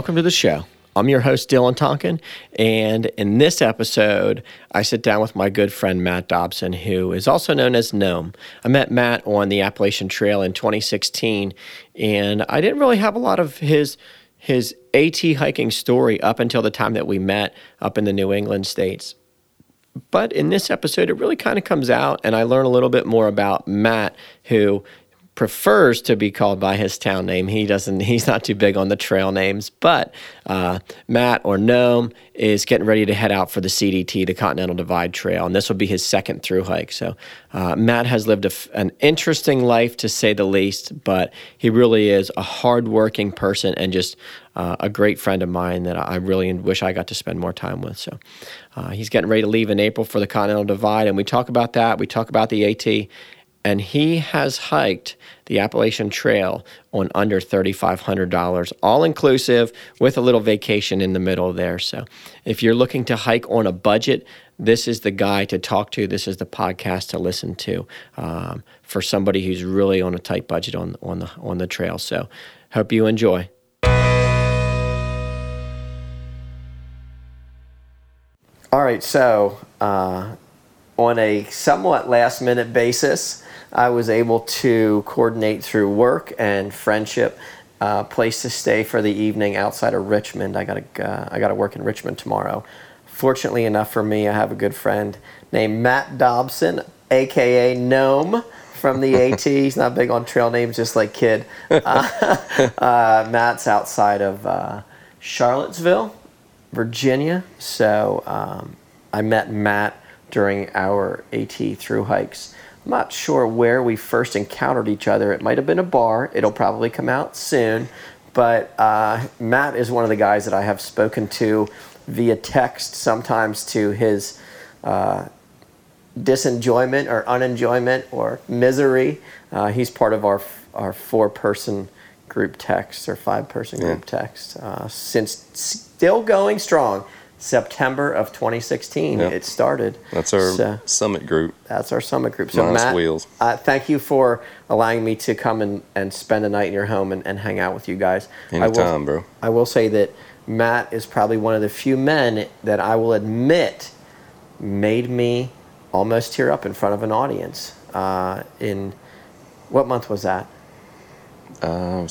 Welcome to the show. I'm your host, Dylan Tonkin, and in this episode, I sit down with my good friend Matt Dobson, who is also known as Gnome. I met Matt on the Appalachian Trail in 2016, and I didn't really have a lot of his his AT hiking story up until the time that we met up in the New England states. But in this episode, it really kind of comes out, and I learn a little bit more about Matt, who prefers to be called by his town name. He doesn't. He's not too big on the trail names. But uh, Matt or Gnome is getting ready to head out for the CDT, the Continental Divide Trail, and this will be his second through hike. So uh, Matt has lived an interesting life to say the least, but he really is a hardworking person and just uh, a great friend of mine that I really wish I got to spend more time with. So uh, he's getting ready to leave in April for the Continental Divide, and we talk about that. We talk about the AT and he has hiked the Appalachian Trail on under $3,500, all inclusive with a little vacation in the middle there. So, if you're looking to hike on a budget, this is the guy to talk to. This is the podcast to listen to um, for somebody who's really on a tight budget on on the on the trail. So, hope you enjoy. All right, so uh, on a somewhat last minute basis, I was able to coordinate through work and friendship a uh, place to stay for the evening outside of Richmond. I got to uh, I got to work in Richmond tomorrow. Fortunately enough for me, I have a good friend named Matt Dobson, aka Gnome from the AT. He's not big on trail names, just like Kid. Uh, uh, Matt's outside of uh, Charlottesville, Virginia. So um, I met Matt during our AT through hikes. I'm not sure where we first encountered each other. It might have been a bar. It'll probably come out soon. But uh, Matt is one of the guys that I have spoken to via text, sometimes to his uh, disenjoyment or unenjoyment or misery. Uh, he's part of our our four person group text or five person group yeah. text uh, since still going strong. September of 2016. Yep. It started. That's our so, summit group. That's our summit group. So Minus Matt, wheels. Uh, thank you for allowing me to come and, and spend a night in your home and, and hang out with you guys. Anytime, I will, bro. I will say that Matt is probably one of the few men that I will admit made me almost tear up in front of an audience. Uh, in what month was that? Uh,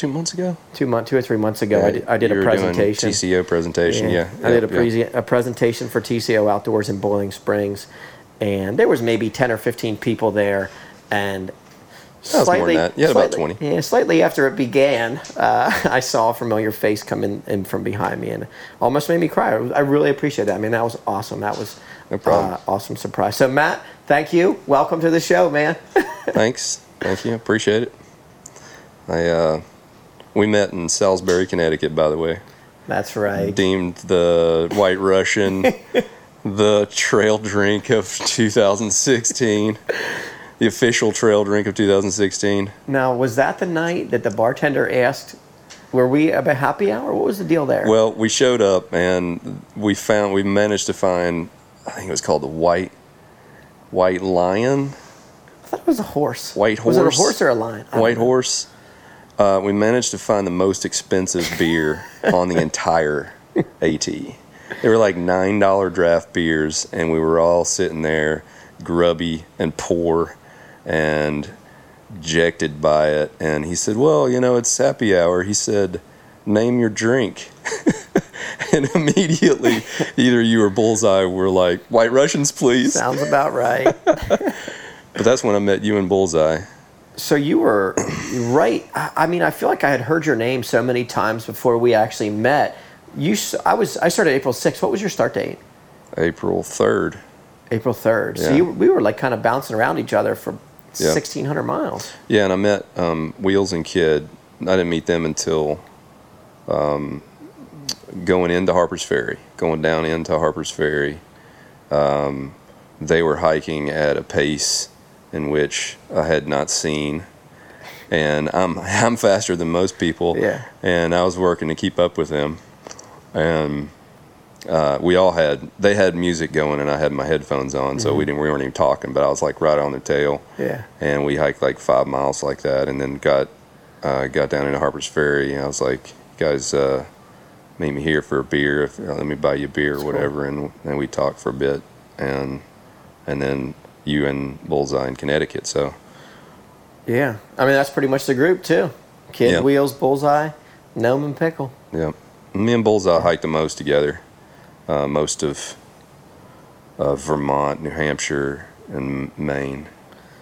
two months ago. Two month, two or three months ago, yeah, I did, I did a presentation. TCO presentation, yeah. yeah I did a, pre- a presentation for TCO Outdoors in Boiling Springs, and there was maybe ten or fifteen people there, and slightly, yeah, slightly, about twenty. Yeah, slightly after it began, uh, I saw a familiar face come in, in, from behind me, and almost made me cry. I really appreciate that. I mean, that was awesome. That was no problem. Uh, awesome surprise. So, Matt, thank you. Welcome to the show, man. Thanks. Thank you. Appreciate it. I uh, we met in Salisbury, Connecticut, by the way. That's right. Deemed the White Russian the trail drink of 2016. the official trail drink of 2016. Now, was that the night that the bartender asked, were we at a happy hour? What was the deal there? Well, we showed up and we found, we managed to find, I think it was called the White, White Lion. I thought it was a horse. White horse. Was it a horse or a lion? White horse. Uh, we managed to find the most expensive beer on the entire AT. They were like nine dollar draft beers, and we were all sitting there, grubby and poor, and dejected by it. And he said, "Well, you know, it's happy hour." He said, "Name your drink." and immediately, either you or Bullseye were like, "White Russians, please." Sounds about right. but that's when I met you and Bullseye so you were right. I mean, I feel like I had heard your name so many times before we actually met. You, I was, I started April 6th. What was your start date? April 3rd. April 3rd. Yeah. So you, we were like kind of bouncing around each other for yeah. 1,600 miles. Yeah, and I met um, Wheels and Kid. I didn't meet them until um, going into Harper's Ferry, going down into Harper's Ferry. Um, they were hiking at a pace in which I had not seen. And I'm I'm faster than most people. Yeah. And I was working to keep up with them, and uh, we all had they had music going, and I had my headphones on, mm-hmm. so we didn't we weren't even talking. But I was like right on their tail. Yeah. And we hiked like five miles like that, and then got uh, got down into Harper's Ferry, and I was like, guys uh, meet me here for a beer. If, uh, let me buy you a beer or whatever, and then we talked for a bit, and and then you and Bullseye in Connecticut. So Yeah, I mean that's pretty much the group too. Kid Yeah. Wheels, Bullseye, Gnome, and Pickle. yeah, me and Bullseye hiked the most together. Uh, most of uh, Vermont, New Hampshire, and Maine,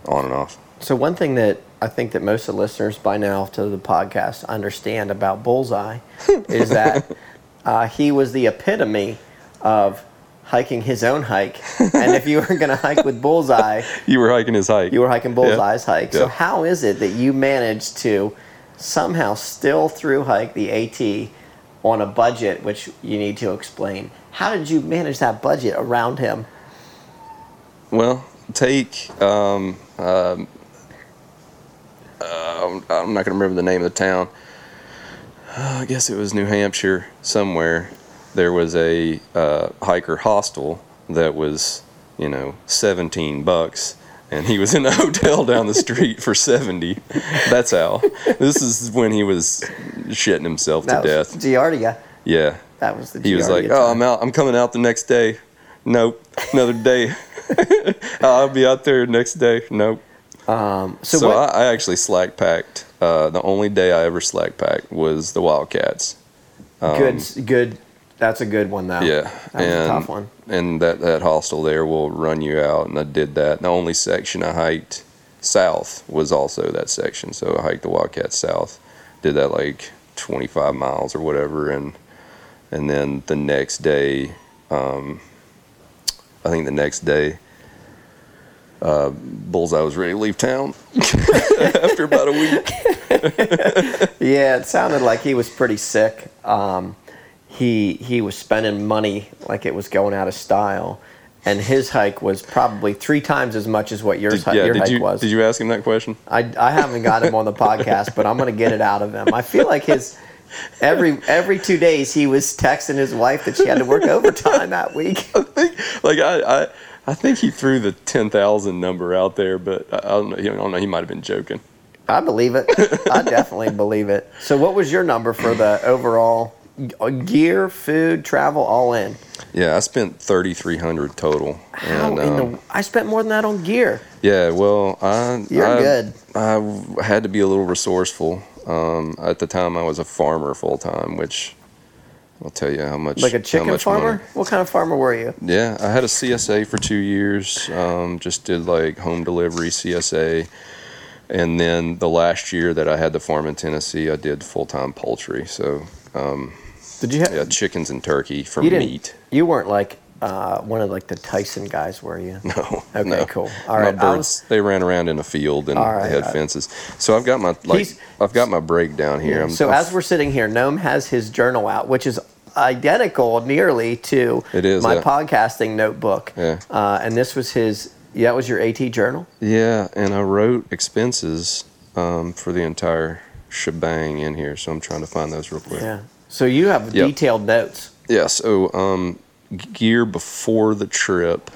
on and off. So one thing that I think that most of the listeners by now to the podcast understand about Bullseye is that uh, he was the epitome of hiking his own hike. and if you were going to hike with Bullseye, You were hiking his hike. you were hiking Bullseye's hike. So Yeah. how is it that you managed to somehow still through hike the AT on a budget, which you need to explain? How did you manage that budget around him? Well, take um, um, uh, I'm not gonna remember the name of the town. Uh, I guess it was New Hampshire somewhere. There was a uh, hiker hostel that was, you know, 17 bucks, and he was in a hotel down the street for 70. That's how. This is when he was shitting himself to That death. was Giardia. Yeah. That was the He was Giardia like, "Oh. I'm out. I'm coming out the next day. Nope, another day. I'll be out there next day. Nope." Um, so, So, what, I, I actually slack packed. Uh, the only day I ever slack packed was the Wildcats. good, good. That's a good one, though. Yeah, that was and a tough one. and that that hostel there will run you out, and I did that. The only section I hiked south was also that section, so I hiked the Wildcat south. Did that like 25 miles or whatever, and and then the next day, um, I think the next day, uh, Bullseye was ready to leave town after about a week. Yeah, it sounded like he was pretty sick. Um, he he was spending money like it was going out of style, and his hike was probably three times as much as what yours Did, yeah, your hike you was. did you ask him that question? I, I haven't got him on the podcast, but I'm gonna get it out of him. I feel like his every every two days he was texting his wife that she had to work overtime that week. like I, I, I think he threw the ten thousand number out there, but I, I don't know. I don't know. He might have been joking. I believe it. I definitely believe it. So, what was your number for the overall gear, food, travel, all in? Yeah, I spent thirty three hundred total. How and, in um, the? I spent more than that on gear. yeah, well, I, You're I, good. I had to be a little resourceful. Um, at the time, I was a farmer full time, which I'll tell you how much. Like a chicken farmer? money- What kind of farmer were you? Yeah, I had a CSA for two years. Um, just did like home delivery CSA, and then the last year that I had the farm in Tennessee, I did full time poultry. So um, Did you have? yeah, chickens and turkey for you meat. You weren't like uh, one of like the Tyson guys, were you? No. Okay, no. cool. All right, birds they ran around in a field and right, they had fences. So I've got my like He's- I've got my breakdown here. I'm, So I'm- as we're sitting here, Gnome has his journal out, which is identical nearly to It is, my yeah. podcasting notebook. Yeah. Uh, and this was his. That was your AT journal. yeah, and I wrote expenses um, for the entire shebang in here. So I'm trying to find those real quick. Yeah. So you have Yep. detailed notes. Yeah, so um, gear before the trip,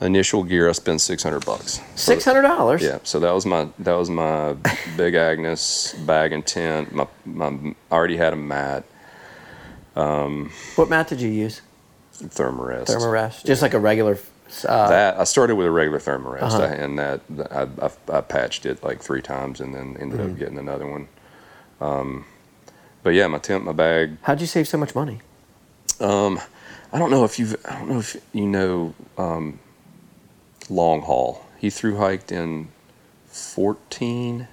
initial gear, I spent six hundred bucks. Six hundred dollars. Yeah, so that was my that was my big Agnes bag and tent. My my I already had a mat, What mat did you use? Thermarest. Thermarest. Just like a regular. Uh, That I started with a regular Thermarest, Uh-huh. and that I, I, I patched it like three times, and then ended Mm-hmm. up getting another one. Um, but yeah, my tent, my bag. how'd you save so much money? Um, I don't know if you've I don't know if you know um, long haul. He through hiked in 14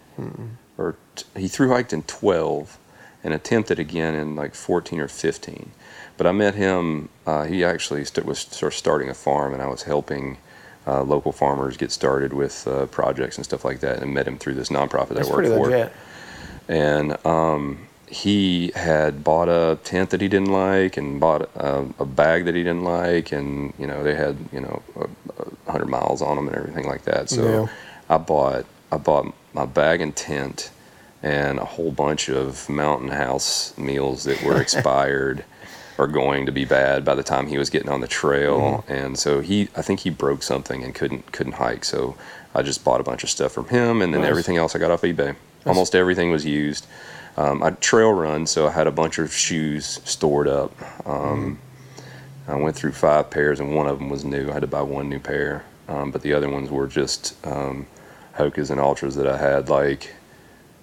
or t- he through hiked in 12 and attempted again in like 14 or 15. But I met him. Uh, he actually st- was sort of starting a farm, and I was helping uh, local farmers get started with uh, projects and stuff like that. And met him through this nonprofit that I worked for legit. and um, he had bought a tent that he didn't like and bought a, a bag that he didn't like and you know they had you know a, a hundred miles on them and everything like that so Yeah. i bought i bought my bag and tent and a whole bunch of mountain house meals that were expired are going to be bad by the time he was getting on the trail. Mm-hmm. And so he, I think he broke something and couldn't couldn't hike. So I just bought a bunch of stuff from him, and then Nice. everything else I got off eBay. Almost everything was used. Um, I trail run, so I had a bunch of shoes stored up. Um, I went through five pairs, and one of them was new. I had to buy one new pair, um, but the other ones were just um, Hokas and Altras that I had like,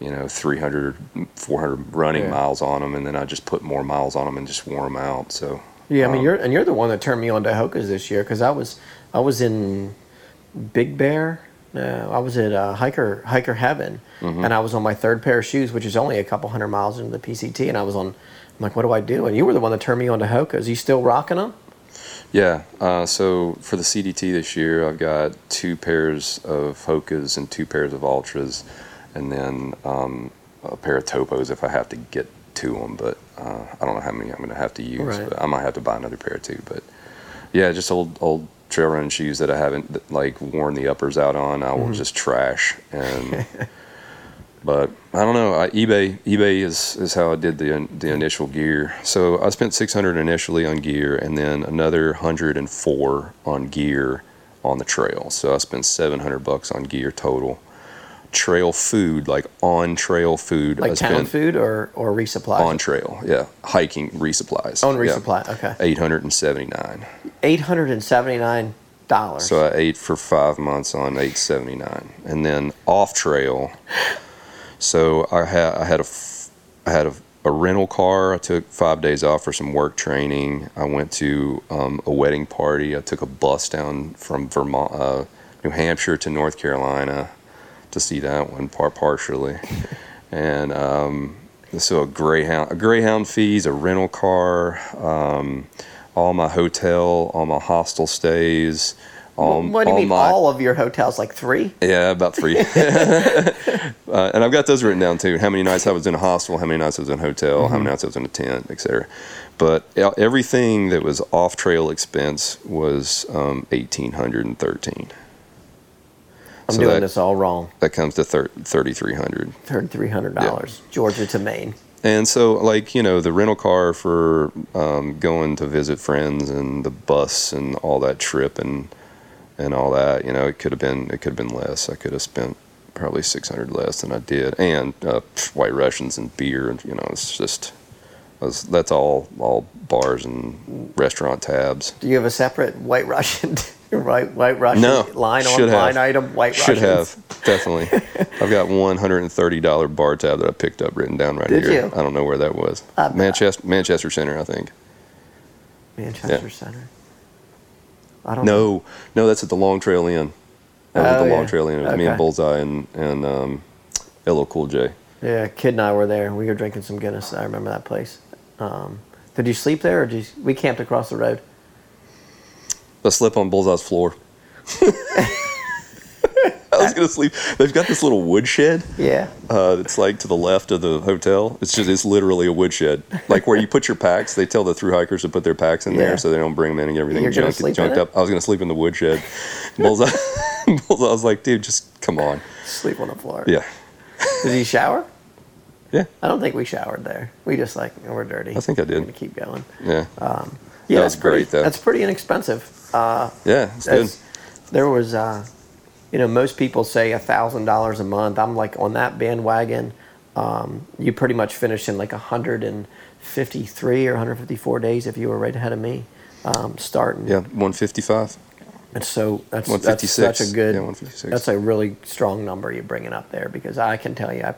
you know, 300, 400 running Yeah. miles on them, and then I just put more miles on them and just wore them out. So Yeah, I mean um, you're and you're the one that turned me on to Hoka's this year because I was I was in Big Bear. No, I was at uh, hiker hiker heaven, Mm-hmm. and I was on my third pair of shoes, which is only a couple hundred miles into the PCT, and I was on. I'm like, what do I do? And you were the one that turned me on to Hoka's. You still rocking them? Yeah. Uh, so for the CDT this year, I've got two pairs of Hokas and two pairs of Altras, and then um, a pair of Topos if I have to get to them. But uh, I don't know how many I'm going to have to use. Right. But I might have to buy another pair too. But yeah, just old old trail running shoes that I haven't like worn the uppers out on. I will mm-hmm. just trash and. But I don't know. I, eBay eBay is, is how I did the the initial gear. So I spent 600 initially on gear, and then another 104 on gear on the trail. So I spent 700 bucks on gear total. Trail food, like on trail food, Like town food or or resupply? on trail. Yeah, hiking resupplies. on Yeah. resupply. Okay, 879. eight hundred and seventy nine dollars. So I ate for five months on 879, and then off trail. So I had I had a f- I had a, a rental car. I took five days off for some work training. I went to um, a wedding party. I took a bus down from Vermont, uh, New Hampshire to North Carolina to see that one par- partially, and um, so a Greyhound, a Greyhound fees, a rental car. Um, all my hotel, all my hostel stays, all, what do you all mean? my all of your hotels, like three? yeah, about three. uh, and I've got those written down too. How many nights I was in a hostel, how many nights I was in a hotel, Mm-hmm. how many nights I was in a tent, etc. But everything that was off trail expense was um, eighteen hundred and thirteen. I'm So doing that- this all wrong. That comes to thir- thirty three hundred. Thirty three hundred dollars, Georgia to Maine. And so, like you know, the rental car for um, going to visit friends and the bus and all that trip and and all that, you know, it could have been it could have been less. I could have spent probably six hundred less than I did, and uh, pff, White Russians and beer, and you know, it's just that's, that's all all bars and restaurant tabs. Do you have a separate White Russian, right? White Russian No, line on have. line item? White Should Russians. have definitely. I've got one hundred and thirty dollar bar tab that I picked up written down right Did here. you? I don't know where that was. Manchester Manchester Center, I think. Manchester Yeah. Center. I don't. No, no, that's at the Long Trail Inn. That was Oh, the Long. Trail Inn. It was me and Bullseye and and um, LL Cool J. Yeah, Kid and I were there. We were drinking some Guinness. I remember that place. Um, did you sleep there, or did you, we camped across the road? I slept on Bullseye's floor. I was gonna sleep. They've got this little woodshed. Yeah. Uh, it's like to the left of the hotel. It's just it's literally a woodshed, like where you put your packs. They tell the through hikers to put their packs in Yeah. there so they don't bring them in and get everything You're junk, junked up. I was gonna sleep in the woodshed. Bullseye, Bullseye I was like, dude, just come on. Sleep on the floor. Yeah, Did he shower? yeah, I don't think we showered there. We just like we're dirty. I think I We're did. gonna keep going. yeah, Yeah, That that's great, pretty, though. That's pretty inexpensive. Uh, yeah. It's good. There was, uh, you know, most people say a thousand dollars a month. I'm like on that bandwagon. Um, you pretty much finish in like 153 or 154 days if you were right ahead of me um, starting. Yeah, one fifty five. And so that's that's such a good. Yeah, 156. That's a really strong number you're bringing up there because I can tell you, I,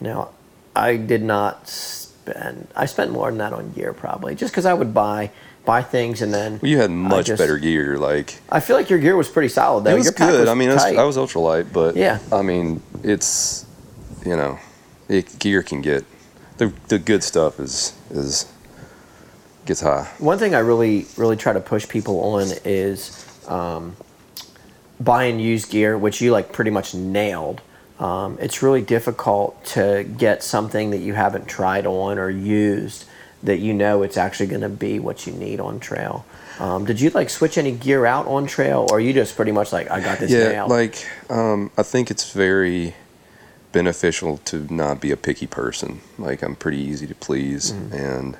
you know, I did not spend. I spent more than that on gear probably just because I would buy buy things and then. Well, you had much just- better gear. Like I feel like your gear was pretty solid though. it was good. Was I mean, I was, tight. I was ultralight, but Yeah. I mean, it's you know, it, gear can get the the good stuff is is gets high. One thing I really, really try to push people on is um, buying used gear, which you like pretty much nailed. Um, it's really difficult to get something that you haven't tried on or used that you know it's actually going to be what you need on trail. Um, did you like switch any gear out on trail, or you just pretty much like I got this Yeah, nailed? like um, I think it's very beneficial to not be a picky person. Like I'm pretty easy to please, Mm-hmm. and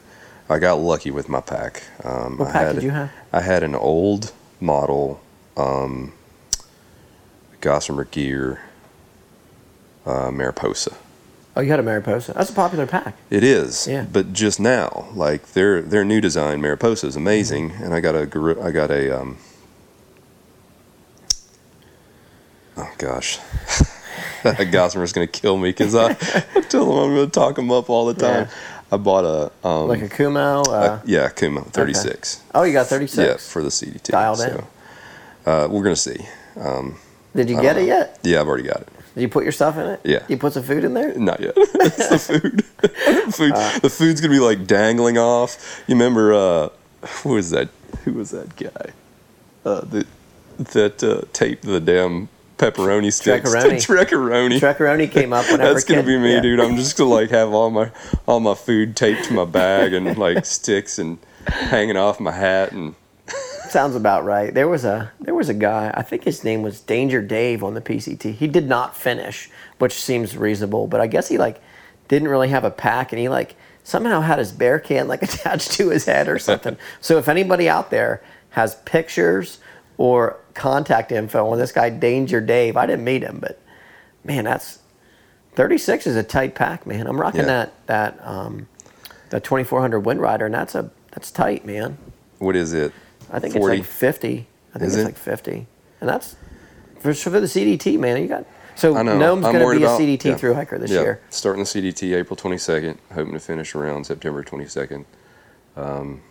I got lucky with my pack. Um, What I pack had, did you have? I had an old model um, Gossamer Gear uh, Mariposa. Oh, you had a Mariposa. That's a popular pack. It is, Yeah. but just now, like their their new design Mariposa is amazing, Mm-hmm. and I got a I got a um, oh gosh, Gossamer's gonna kill me because I, I tell him I'm gonna talk him up all the time. I bought a um, Like a Kumo. Uh, yeah Kumo 36. oh, you got 36. Yeah, for the CDT. Dialed in. Uh, we're gonna see. Did you get it yet? Yeah, I've already got it. Did you put your stuff in it? Yeah. You put some food in there? Not yet. it's the food. food. Uh. the food's gonna be like dangling off. You remember uh, who was that? Who was that guy? Uh, that that uh, taped the damn pepperoni sticks. Treccaroni. Treccaroni came up whenever. That's gonna kid- be me, yeah. dude. I'm just gonna like have all my all my food taped to my bag and like sticks and hanging off my hat and Sounds about right. There was a there was a guy. I think his name was Danger Dave on the PCT. He did not finish, which seems reasonable. But I guess he like didn't really have a pack, and he like somehow had his bear can like attached to his head or something. so if anybody out there has pictures or contact info on this guy Danger Dave, I didn't meet him, but man, that's 36 is a tight pack, man. I'm rocking Yeah. that that um, that 2400 Wind Rider, and that's a that's tight, man. what is it? I think 40? it's like 50. I think Is it's it? like 50. And that's for, for the CDT, man. You got so. Gnome's going to be a CDT yeah. through hiker this Yeah, year. Starting the CDT April 22nd, hoping to finish around September 22nd. Um,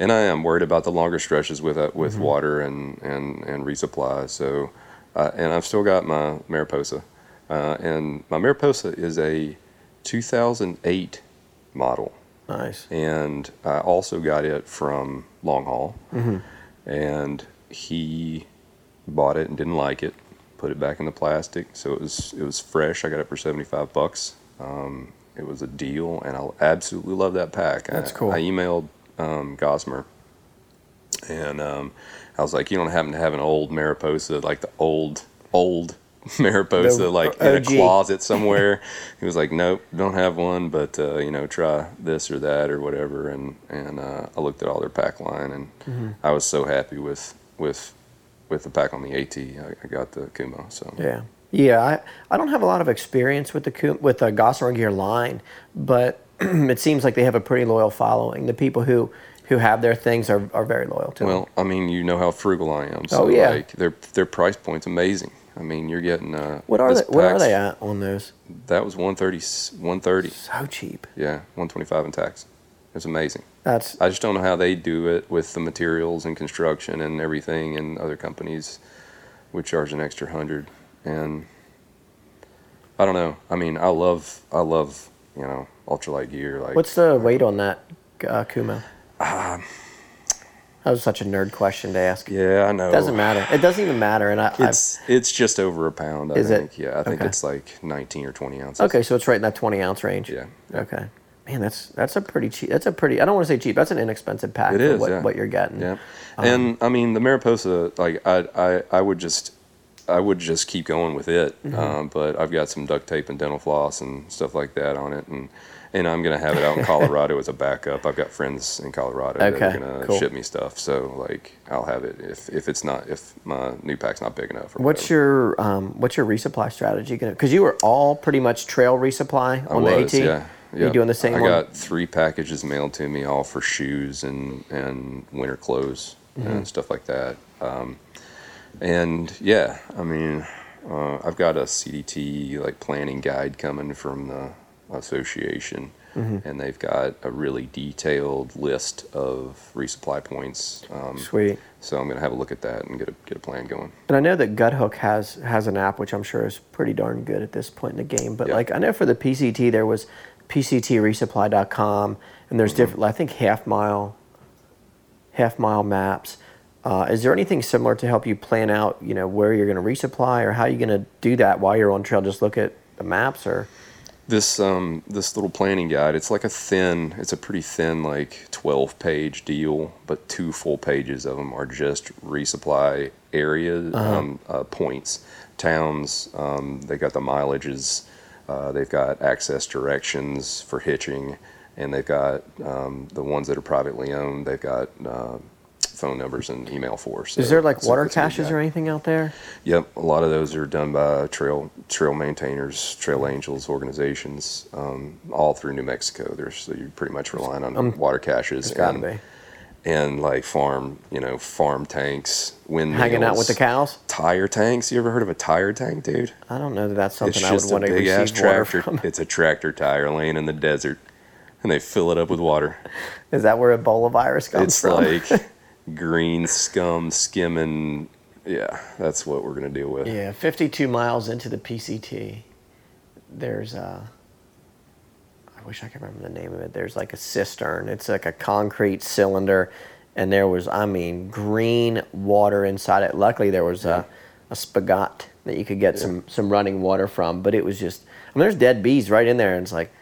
and I am worried about the longer stretches with uh, with Mm-hmm. water and, and, and resupply. So, uh, and I've still got my Mariposa. Uh, and my Mariposa is a 2008 model. Nice. And I also got it from Long Haul. Mm-hmm. And he bought it and didn't like it. Put it back in the plastic, so it was it was fresh. I got it for seventy five bucks. Um, it was a deal, and I absolutely love that pack. That's I, cool. I emailed um, Gossamer, and um, I was like, "You don't happen to have an old Mariposa, like the old old Mariposa, The like in a closet somewhere?" he was like, "Nope, don't have one, but uh, you know, try this or that or whatever." And and uh, I looked at all their pack line, and Mm-hmm. I was so happy with with with the pack on the AT. I, I got the Kumo, so Yeah. Yeah, I, I don't have a lot of experience with the with the Gossamer Gear line, but it seems like they have a pretty loyal following. The people who, who have their things are, are very loyal to them. Well, I mean, you know how frugal I am. So Oh, yeah. like their their price point's amazing. I mean, you're getting uh What are they, what are they at on those? That was 130 130. So cheap. Yeah, 125 in tax. It's amazing. That's I just don't know how they do it with the materials and construction and everything and other companies would charge an extra 100 and I don't know. I mean, I love I love, you know, ultralight gear like what's the weight on that uh, Kumo? Um, that was such a nerd question to ask. Yeah, I know. It doesn't matter. It doesn't even matter. And I, I've, It's it's just over a pound. I Is it? think. Yeah, I think Okay. it's like 19 or 20 ounces. okay, so it's right in that twenty ounce range. Yeah. Okay. Man, that's that's a pretty cheap. That's a pretty. I don't want to say cheap. That's an inexpensive pack It is, what, yeah. what you're getting. Yeah, Um, and I mean the Mariposa, like I, I, I would just, I would just keep going with it. Mm-hmm. Um, but I've got some duct tape and dental floss and stuff like that on it, and and I'm gonna have it out in Colorado as a backup. I've got friends in Colorado that are gonna cool. ship me stuff, so like I'll have it if if it's not if my new pack's not big enough. What's whatever. your um, what's your resupply strategy gonna? Because you were all pretty much trail resupply on was, the AT. yeah. You yeah. doing the same I one? got three packages mailed to me, all for shoes and and winter clothes Mm-hmm. and stuff like that. Um, and yeah, I mean, uh, I've got a CDT like planning guide coming from the association, Mm-hmm. and they've got a really detailed list of resupply points. Um, Sweet. so I'm gonna have a look at that and get a get a plan going. And I know that Guthook has has an app which I'm sure is pretty darn good at this point in the game. But Yeah. like I know for the PCT there was PCTresupply.com and there's different. I think Halfmile, half mile maps. Uh, is there anything similar to help you plan out, you know, where you're going to resupply or how you're going to do that while you're on trail? Just look at the maps or this um this little planning guide it's like a thin it's a pretty thin like 12 page deal but two full pages of them are just resupply area um, uh, points towns um, they got the mileages uh, they've got access directions for hitching and they've got um, the ones that are privately owned. They've got uh, phone numbers and email for. So Is there like water it's caches or anything out there? Yep, a lot of those are done by trail trail maintainers, trail angels organizations, um, all through New Mexico. There's so you're pretty much relying on water caches It's and, be. and like farm, you know, farm tanks, windmills, Hanging out with the cows? tire tanks. You ever heard of a tire tank, dude? I don't know that that's something it's I would a want to ass receive water tractor. from. It's a tractor tire laying in the desert, and they fill it up with water. Is that where Ebola virus comes it's from? like green scum skimming. Yeah, that's what we're gonna deal with. Yeah, 52 miles into the PCT, there's a. I wish I could remember the name of it. There's like a cistern. It's like a concrete cylinder, and there was, I mean, green water inside it. Luckily, there was a, a spigot that you could get some some running water from. But it was just, I mean, there's dead bees right in there, and it's like,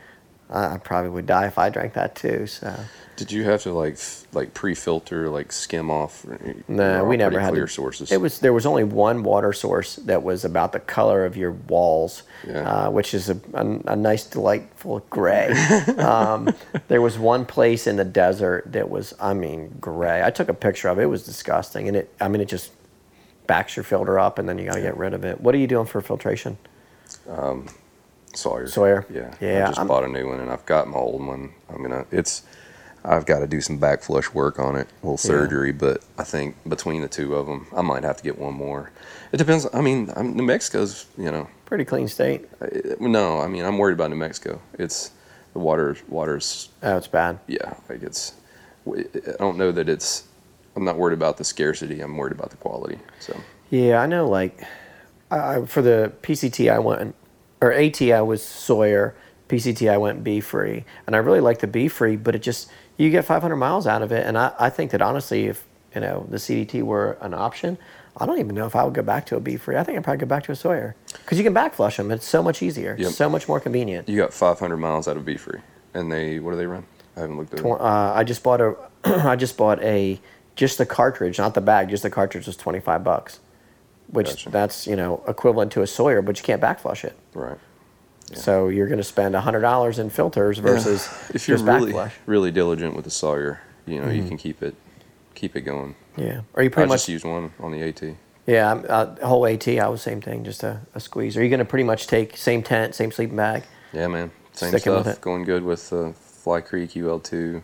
I probably would die if I drank that too. So Did you have to like like pre-filter, like skim off? no, we never had clear to- sources. It was there was only one water source that was about the color of your walls, Yeah. uh, which is a, a, a nice, delightful gray. um, there was one place in the desert that was, I mean, gray. I took a picture of it. It was disgusting, and it, I mean, it just backs your filter up, and then you got to get rid of it. What are you doing for filtration? Sawyer. Sawyer? Yeah. Yeah, I just I'm- bought a new one, and I've got my old one. I'm gonna. It's. I've got to do some back flush work on it, a little surgery, but I think between the two of them, I might have to get one more. It depends. I mean, I'm, New Mexico's, you know, Pretty clean state. I- no, I mean, I'm worried about New Mexico. It's the water. Water's Oh, it's bad. yeah, like it's. I don't know that it's. I'm not worried about the scarcity. I'm worried about the quality. So Yeah, I know. Like, I- for the PCT, I went, or AT, I was Sawyer. PCT, I went BeFree, and I really like the BeFree, but it just you get 500 miles out of it, and I, I think that honestly, if you know the CDT were an option, I don't even know if I would go back to a BeFree. I think I'd probably go back to a Sawyer because you can backflush them. It's so much easier, Yep. so much more convenient. you got 500 miles out of BeFree, and they what do they run? I haven't looked at it. Uh, I just bought a, I just bought a, just the cartridge, not the bag. Just the cartridge was 25 bucks, which Gotcha. that's you know equivalent to a Sawyer, but you can't backflush it. Right. So you're going to spend hundred dollars in filters versus if you're just really backflush. really diligent with the Sawyer, you know Mm-hmm. you can keep it keep it going. Yeah. Are you I pretty much? just used one on the AT. yeah. Uh, whole AT, I was same thing, just a, a squeeze. Are you going to pretty much take same tent, same sleeping bag? Yeah, man, same stuff. Going good with uh, Fly Creek UL2.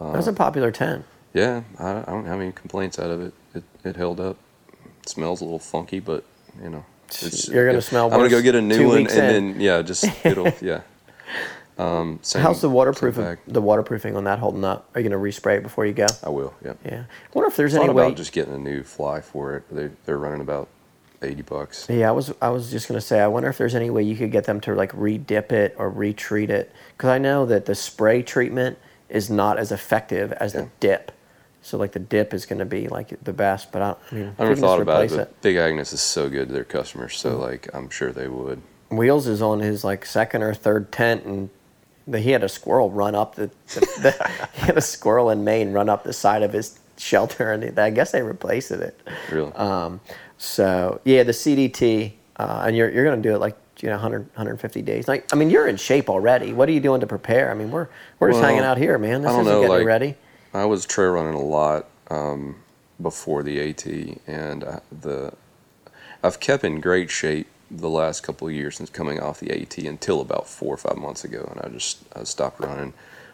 That's a popular tent. Yeah, I, I don't have any complaints out of it. It it held up. It smells a little funky, but you know. It's- You're gonna it- smell I'm gonna go get a new one, and in. then yeah, just it'll yeah. Um, same, How's the waterproofing? The waterproofing on that holding up? Are you going to respray it before you go? I will. Yeah. Yeah. I wonder if there's any way. about just getting a new fly for it. They they're running about eighty bucks. Yeah, I was I was just gonna say I wonder if there's any way you could get them to like re-dip it or retreat it because I know that the spray treatment is not as effective as the dip. So like the dip is gonna be like the best, but I, I mean, I never thought about it, but Big Agnes is so good to their customers, so Mm. like I'm sure they would. Wheels is on his like second or third tent, and the, he had a squirrel run up the, the, the he had a squirrel in Maine run up the side of his shelter, and I guess they replaced it. Really. Um, so yeah, the CDT, uh, and you're you're gonna do it like you know 100 150 days. Like I mean, you're in shape already. What are you doing to prepare? I mean, we're we're just Well, hanging out here, man. This isn't know, getting like- ready. I was trail running a lot um, before the AT, and uh, the I've kept in great shape the last couple of years since coming off the AT until about four or five months ago, and I just I stopped running.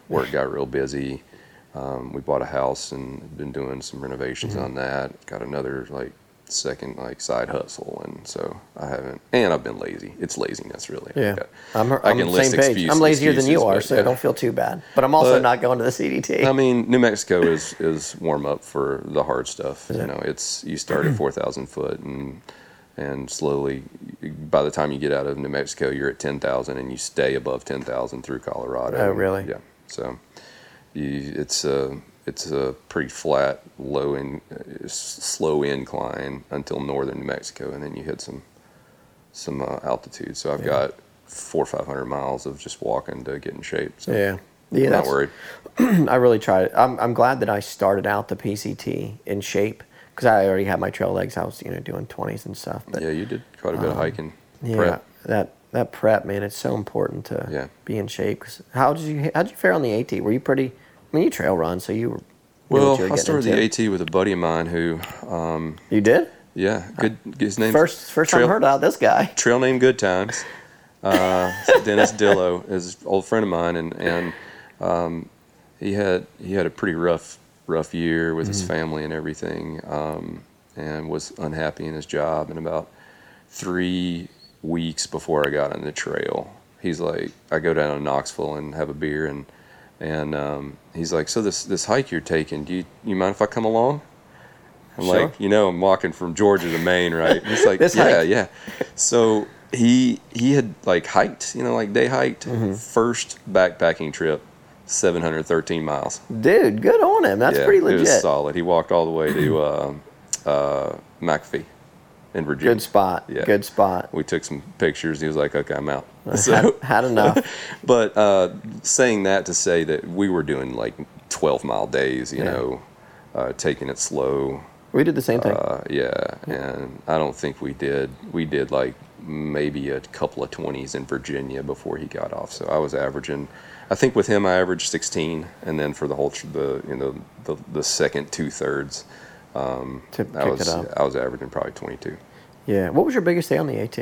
Work got real busy. Um, we bought a house and been doing some renovations Mm-hmm. on that. Got another like second like side hustle, and so I haven't. And I've been lazy. It's laziness, really. Yeah, uh, I'm, I I'm can on the list same page. excuse- I'm lazier than you are, so yeah. don't feel too bad. But I'm also But- not going to the CDT. I mean, New Mexico is is warm up for the hard stuff. You know, it's you start at four thousand foot and and slowly, by the time you get out of New Mexico, you're at ten thousand, and you stay above ten thousand through Colorado. Oh, really? Yeah. So, you, it's a it's a pretty flat, low in slow incline until northern New Mexico, and then you hit some some uh, altitude. So I've Yeah. got four or five hundred miles of just walking to get in shape. So yeah, yeah. I'm not worried. I really tried. I'm I'm glad that I started out the PCT in shape because I already had my trail legs. I was you know doing 20s and stuff. But Yeah, you did quite a bit of hiking. Yeah, prep. that that prep, man, it's so important to Yeah. be in shape. 'Cause how did you how did you fare on the AT? Were you pretty? I mean, you trail run, so you were. Well, I started the. AT with a buddy of mine who, um, You did yeah, good. His name first first time I heard about this guy. trail name Good Times. Uh, Dennis Dillo is an old friend of mine, and and um, he had he had a pretty rough rough year with his family and everything, um, and was unhappy in his job. And about three weeks before I got on the trail, he's like, I go down to Knoxville and have a beer, and and um, he's like, so this this hike you're taking, do you you mind if I come along? I'm Sure. like, you know, I'm walking from Georgia to Maine, right? He's like, yeah, hike. yeah. So he he had like hiked, you know, like day hiked Mm-hmm. first backpacking trip, 713 miles. Dude, good on him. That's yeah, pretty It was solid. He walked all the way to uh, uh, McAfee in Virginia. Good spot. Yeah. Good spot. We took some pictures. He was like, "Okay, I'm out." had, So, had enough. but uh, saying that to say that we were doing like 12 mile days, you Yeah. know, uh, taking it slow. We did the same thing. Uh, yeah, and I don't think we did. We did like maybe a couple of 20s in Virginia before he got off. So I was averaging. I think with him I averaged 16, and then for the whole the you know the the second two thirds, um, To I was it up. I was averaging probably 22, yeah. What was your biggest day on the AT?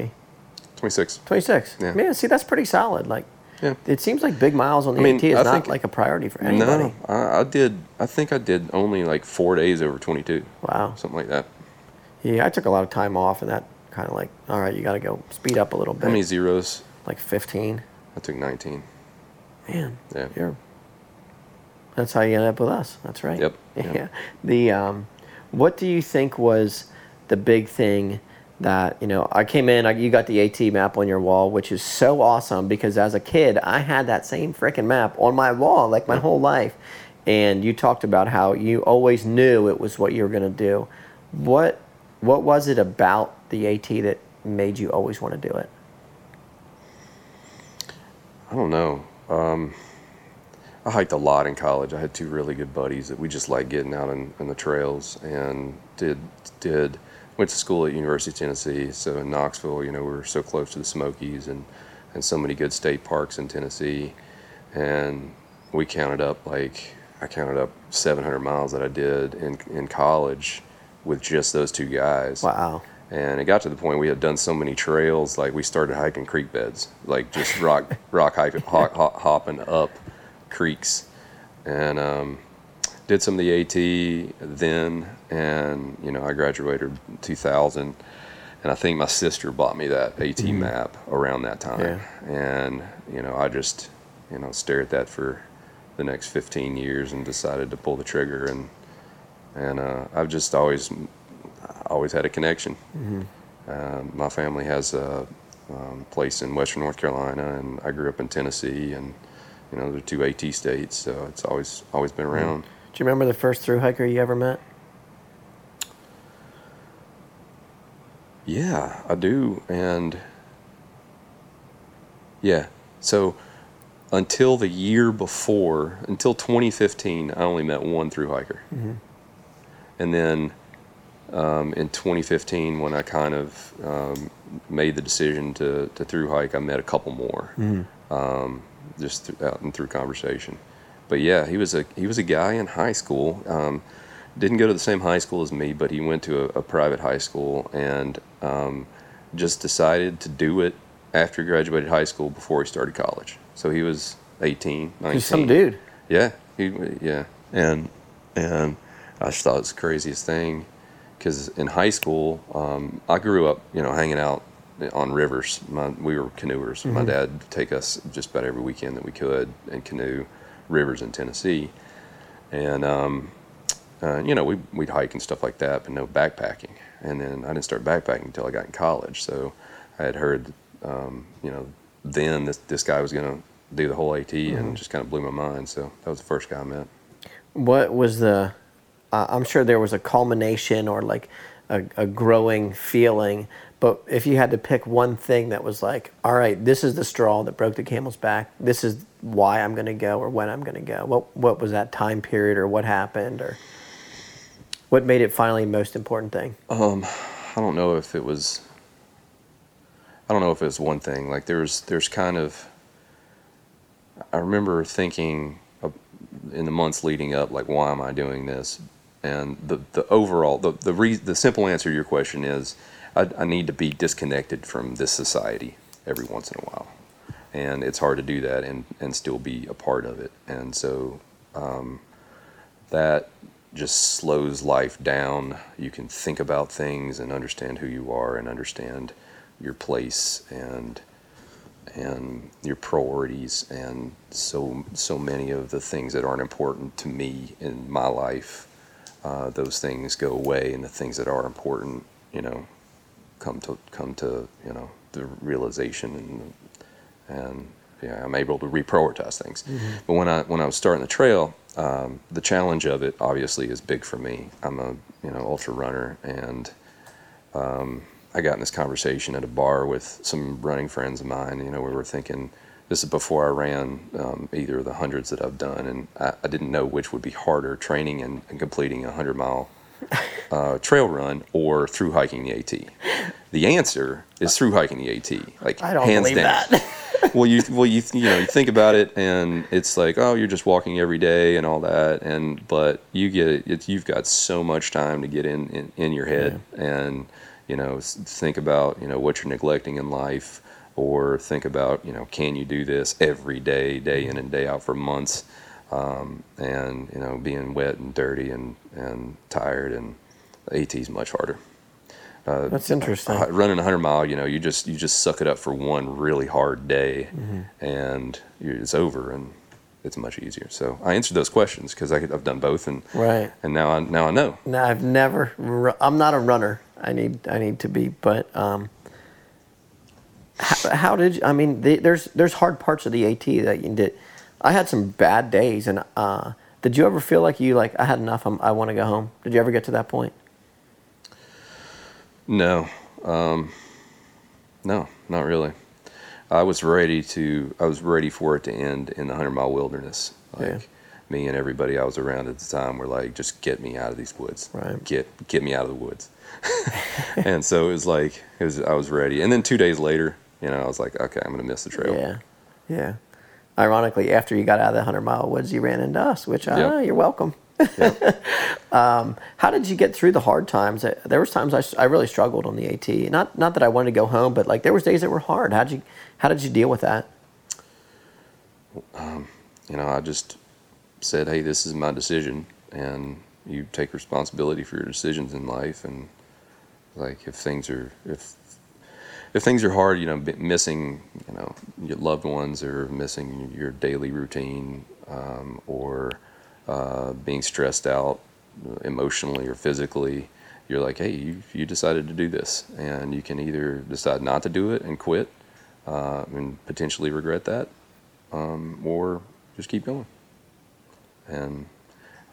26. 26. Yeah. Man, see, that's pretty solid. Like, Yeah. it seems like big miles on the I mean, AT is I not like a priority for anybody. No, I, I did. I think I did only like four days over 22, Wow. something like that. Yeah, I took a lot of time off, and that kind of like, all right, you got to go speed up a little bit. How many zeros? like 15. I took 19. Man, Yeah. you're. That's how you end up with us. That's right. Yep, Yeah. yep. The um, what do you think was the big thing that you know? I came in. I, you got the AT map on your wall, which is so awesome because as a kid, I had that same freaking map on my wall like my whole life. And you talked about how you always knew it was what you were going to do. What what was it about the AT that made you always want to do it? I don't know. Um, I hiked a lot in college. I had two really good buddies that we just liked getting out in, in the trails and did did went to school at University of Tennessee. So in Knoxville, you know, we were so close to the Smokies and and so many good state parks in Tennessee. And we counted up like I counted up 700 miles that I did in in college with just those two guys. Wow. And it got to the point we had done so many trails, like we started hiking creek beds, like just rock rock hiking, hop, hop, hopping up creeks, and um, did some of the AT then. And you know, I graduated 2000, and I think my sister bought me that AT map around that time. Yeah. And you know, I just you know stared at that for the next 15 years and decided to pull the trigger and and uh, I've just always always had a connection. Um, my family has a um, place in Western North Carolina, and I grew up in Tennessee, and you know they're two AT states, so it's always always been around. Do you remember the first through hiker you ever met? Yeah, I do, and yeah, so until the year before, until 2015, I only met one through hiker, and then um, in 2015, when I kind of um, made the decision to, to through hike, I met a couple more, um, just th- out and through conversation. But yeah, he was a he was a guy in high school. Um, didn't go to the same high school as me, but he went to a, a private high school and um, just decided to do it after he graduated high school before he started college. So he was 18, 19. He's some dude. Yeah, he, yeah, and and I just thought it was the craziest thing because in high school, um, I grew up, you know, hanging out on rivers. My, we were canoers. My dad would take us just about every weekend that we could and canoe rivers in Tennessee, and um, uh, you know, we we'd hike and stuff like that, but no backpacking. And then I didn't start backpacking until I got in college. So I had heard, um, you know, then this this guy was gonna do the whole AT, and just kind of blew my mind. So that was the first guy I met. What was the? Uh, I'm sure there was a culmination or like a, a growing feeling. But if you had to pick one thing that was like, all right, this is the straw that broke the camel's back. This is why I'm going to go or when I'm going to go. What what was that time period or what happened or what made it finally most important thing? Um, I don't know if it was. I don't know if it was one thing. Like there's there's kind of I remember thinking in the months leading up, like why am I doing this? And the the overall the the re- the simple answer to your question is I, I need to be disconnected from this society every once in a while, and it's hard to do that and and still be a part of it. And so um, that just slows life down. You can think about things and understand who you are and understand your place and and your priorities and so so many of the things that aren't important to me in my life uh, those things go away and the things that are important you know come to come to you know the realization and and yeah I'm able to reprioritize things Mm-hmm. but when I when I was starting the trail um, the challenge of it obviously is big for me I'm a you know ultra runner and um, I got in this conversation at a bar with some running friends of mine. You know, we were thinking this is before I ran um, either of the hundreds that I've done, and I, I didn't know which would be harder: training and, and completing a hundred mile uh, trail run or through hiking the AT. The answer is through hiking the AT. Like I don't hands believe down. that. well, you well you you know you think about it, and it's like oh you're just walking every day and all that, and but you get it you've got so much time to get in in, in your head and you know think about you know what you're neglecting in life, or think about you know can you do this every day, day in and day out for months, um, and you know being wet and dirty and and tired and AT is much harder. Uh, That's interesting. uh, running a hundred mile, you know, you just you just suck it up for one really hard day, Mm-hmm. and it's over, and it's much easier. So I answered those questions because I've done both, and Right. and now I now I know. No, I've never. I'm not a runner. I need. I need to be. But um, how, how did you? I mean, the, there's there's hard parts of the AT that you did. I had some bad days, and uh, did you ever feel like you like I had enough? I'm, I want to go home. Did you ever get to that point? No, um, no, not really. I was ready to. I was ready for it to end in the hundred mile wilderness. Like Yeah. me and everybody I was around at the time were like, just get me out of these woods. Right. Get get me out of the woods. and so it was like it was. I was ready. And then two days later, you know, I was like, okay, I'm gonna miss the trail. Yeah, yeah. Ironically, after you got out of the hundred mile woods, you ran into us, which uh, Yeah. you're welcome. Yeah. Um, how did you get through the hard times? Uh, There was times I really struggled on the AT. Not not that I wanted to go home, but like there was days that were hard. How did you how did you deal with that? you know, I just said, hey, this is my decision, and you take responsibility for your decisions in life. And like, if things are if if things are hard, you know, missing you know your loved ones or missing your daily routine, um, or uh, being stressed out emotionally or physically. You're like, hey, you, you decided to do this, and you can either decide not to do it and quit, uh, and potentially regret that, um, or just keep going. And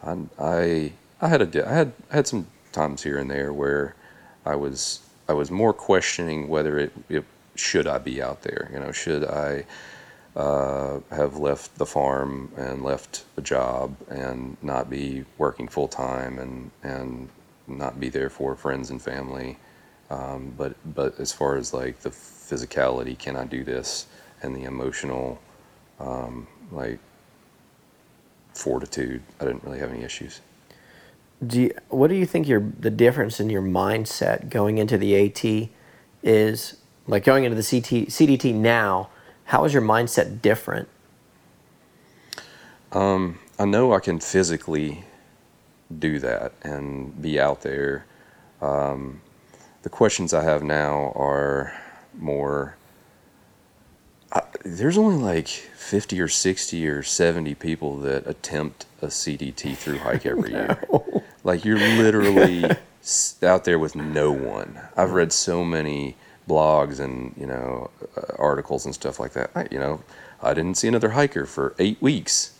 I, I, I had a, I had, I had some times here and there where I was, I was more questioning whether it, it should I be out there. You know, should I uh, have left the farm and left a job and not be working full time and and not be there for friends and family. Um, but but as far as like the physicality, can I do this? And the emotional, um, like fortitude, I didn't really have any issues. Do you, what do you think your the difference in your mindset going into the AT is like going into the CT, CDT now? How is your mindset different? Um, I know I can physically do that and be out there. Um, the questions I have now are more. I, there's only like 50 or 60 or 70 people that attempt a CDT through hike every year. Like you're literally out there with no one. I've read so many blogs and you know uh, articles and stuff like that. I, you know, I didn't see another hiker for eight weeks,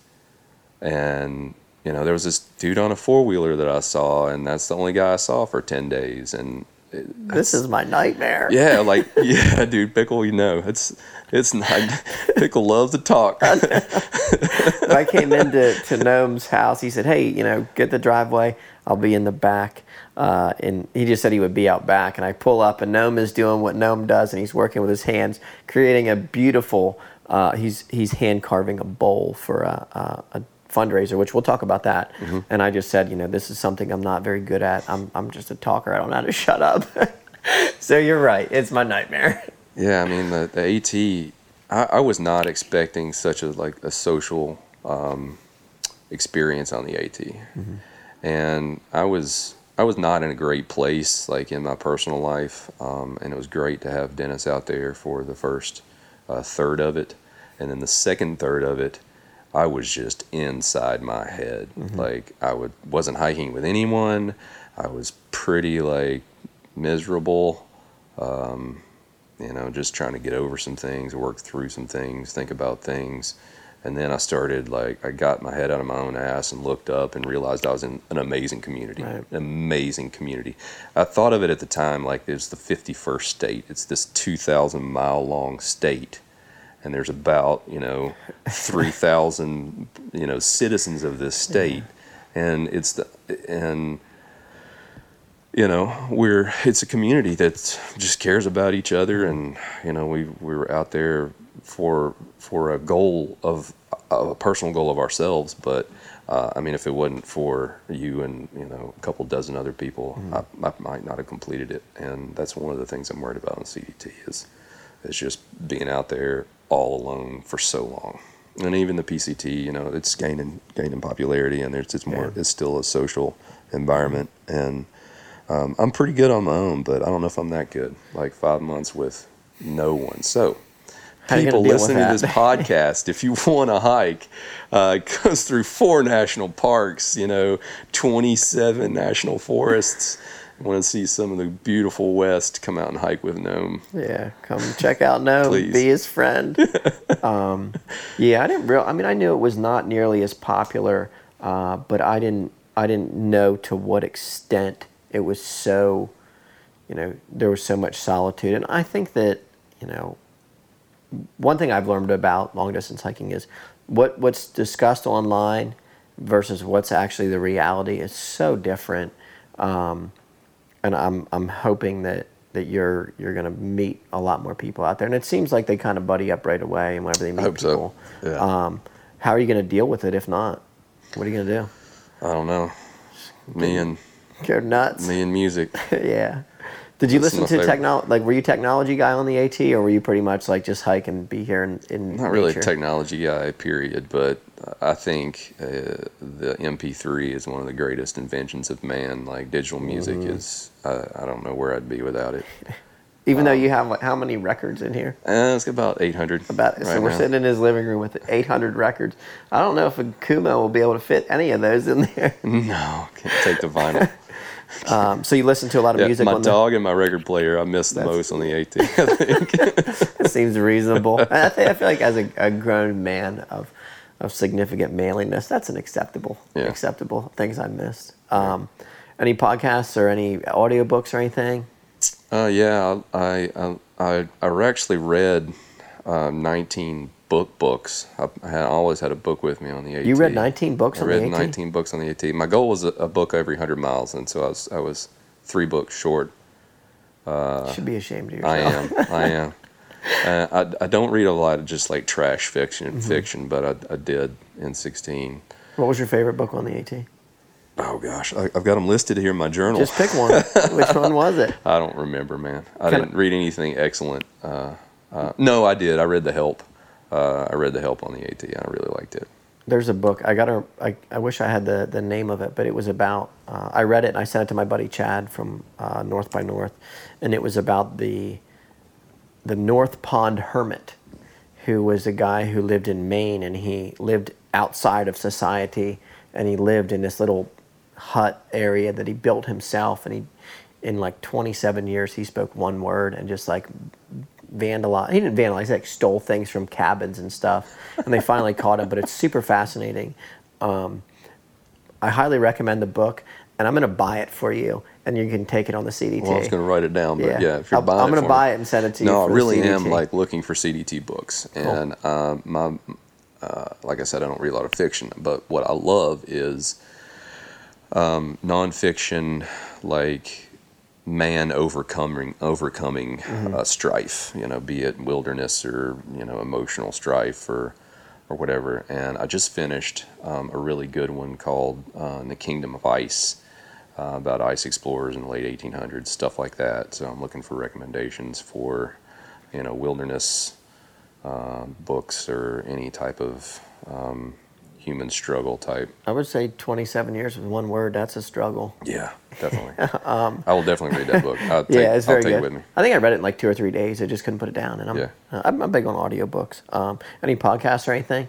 and you know there was this dude on a four wheeler that I saw, and that's the only guy I saw for ten days. And it, This is my nightmare. yeah, like yeah, dude, pickle. You know, it's it's not pickle loves to talk. When I came into to Gnome's house, he said, "Hey, you know, get the driveway. I'll be in the back." uh, and he just said he would be out back. And I pull up, and Gnome is doing what Gnome does, and he's working with his hands, creating a beautiful. Uh, he's he's hand carving a bowl for a, a, a fundraiser, which we'll talk about that. Mm-hmm. And I just said, you know, this is something I'm not very good at. I'm I'm just a talker. I don't know how to shut up. so you're right. It's my nightmare. Yeah, I mean the, the AT. I, I was not expecting such a like a social um, experience on the AT, and I was I was not in a great place like in my personal life, um, and it was great to have Dennis out there for the first uh, third of it, and then the second third of it. I was just inside my head. Like I would wasn't hiking with anyone. I was pretty like miserable you know, just trying to get over some things, work through some things, think about things. And then I started like I got my head out of my own ass and looked up and realized I was in an amazing community, Right. an amazing community. I thought of it at the time like it was the 51st state. It's this 2,000 mile long state, and there's about you know 3,000 you know citizens of this state, and it's the and you know we're it's a community that just cares about each other and you know we we were out there for for a goal of a personal goal of ourselves but uh, I mean if it wasn't for you and you know a couple dozen other people I, I might not have completed it and that's one of the things I'm worried about on CDT is is just being out there all alone for so long and even the PCT you know it's gaining gaining popularity and there's it's more Yeah. it's still a social environment and um, I'm pretty good on my own, but I don't know if I'm that good. Like five months with no one. So, How you gonna people listening to this podcast, if you want to hike, uh, it goes through four national parks, you know, 27 national forests. Want to see some of the beautiful West? Come out and hike with Gnome. Yeah, come check out. Please. Be his friend. um, yeah, I didn't real. I mean, I knew it was not nearly as popular, uh, but I didn't. I didn't know to what extent it was so. You know, there was so much solitude, and I think that you know, one thing I've learned about long distance hiking is what what's discussed online versus what's actually the reality is so different. Um, and I'm I'm hoping that that you're you're going to meet a lot more people out there. And it seems like they kind of buddy up right away, and whenever they meet hope so. Yeah. um, how are you going to deal with it if not? What are you going to do? I don't know. Me and You're nuts. me and music. yeah. Did you That's listen to technology? Like, were you technology guy on the AT, or were you pretty much like just hike and be here in, in Not really a nature? technology guy, period, but I think uh, the MP3 is one of the greatest inventions of man. Like digital music Mm-hmm. is, I, I don't know where I'd be without it. Even though you have like, how many records in here? Uh, it's about 800. About so we're now. sitting in his living room with 800 records. I don't know if a Kumo will be able to fit any of those in there. No, can't take the vinyl. Um, so you listen to a lot of Yeah, music my on the dog and my record player, I miss the That's- most on the AT. I think. It seems reasonable. I, think, I feel like as a, a grown man of of significant manliness, that's an acceptable Yeah. acceptable things I missed. Um, any podcasts or any audiobooks or anything? Uh, yeah, I I I, I actually read uh, 19 book books. I, I always had a book with me on the AT. You read 19 books I on the AT? read 19 books on the AT. My goal was a, a book every 100 miles, and so I was I was three books short. You should be ashamed of yourself. I am. I am. Uh, I, I don't read a lot of just like trash fiction, Mm-hmm. fiction, but I, I did in 16. What was your favorite book on the AT? Oh gosh, I, I've got them listed here in my journal. Just pick one. Which one was it? I don't remember, man. I Kinda- didn't read anything excellent. Uh, uh, no, I did. I read The Help. Uh, I read The Help on the AT. And I really liked it. There's a book. I got to. I, I wish I had the, the name of it, but it was about. Uh, I read it and I sent it to my buddy Chad from uh, North by North, and it was about the the North Pond Hermit, who was a guy who lived in Maine and he lived outside of society and he lived in this little hut area that he built himself and he in like 27 years he spoke one word and just like vandalized he didn't vandalize he like stole things from cabins and stuff and they finally caught him but it's super fascinating. Um, i highly recommend the book and i'm going to buy it for you and you can take it on the cdt Well, I was going to write it down, but Yeah. yeah, if you're I'll- buying I'm gonna buy me- it and send it to you No, I really am like looking for CDT books, and um, my, uh, like I said, I don't read a lot of fiction, but what I love is um, nonfiction, like man overcoming overcoming uh, strife, you know, be it wilderness or you know emotional strife or or whatever. And I just finished um, a really good one called uh, "In the Kingdom of Ice." Uh, about ice explorers in the late 1800s, stuff like that. So I'm looking for recommendations for, you know, wilderness uh, books or any type of um, human struggle type. I would say 27 years with one word. That's a struggle. Yeah, definitely. I will definitely read that book. I'll take, Um, yeah, it's very I'll take good. it with me. I think I read it in like two or three days. I just couldn't put it down, and I'm Yeah. uh, I'm, I'm big on audiobooks. Um, any podcasts or anything?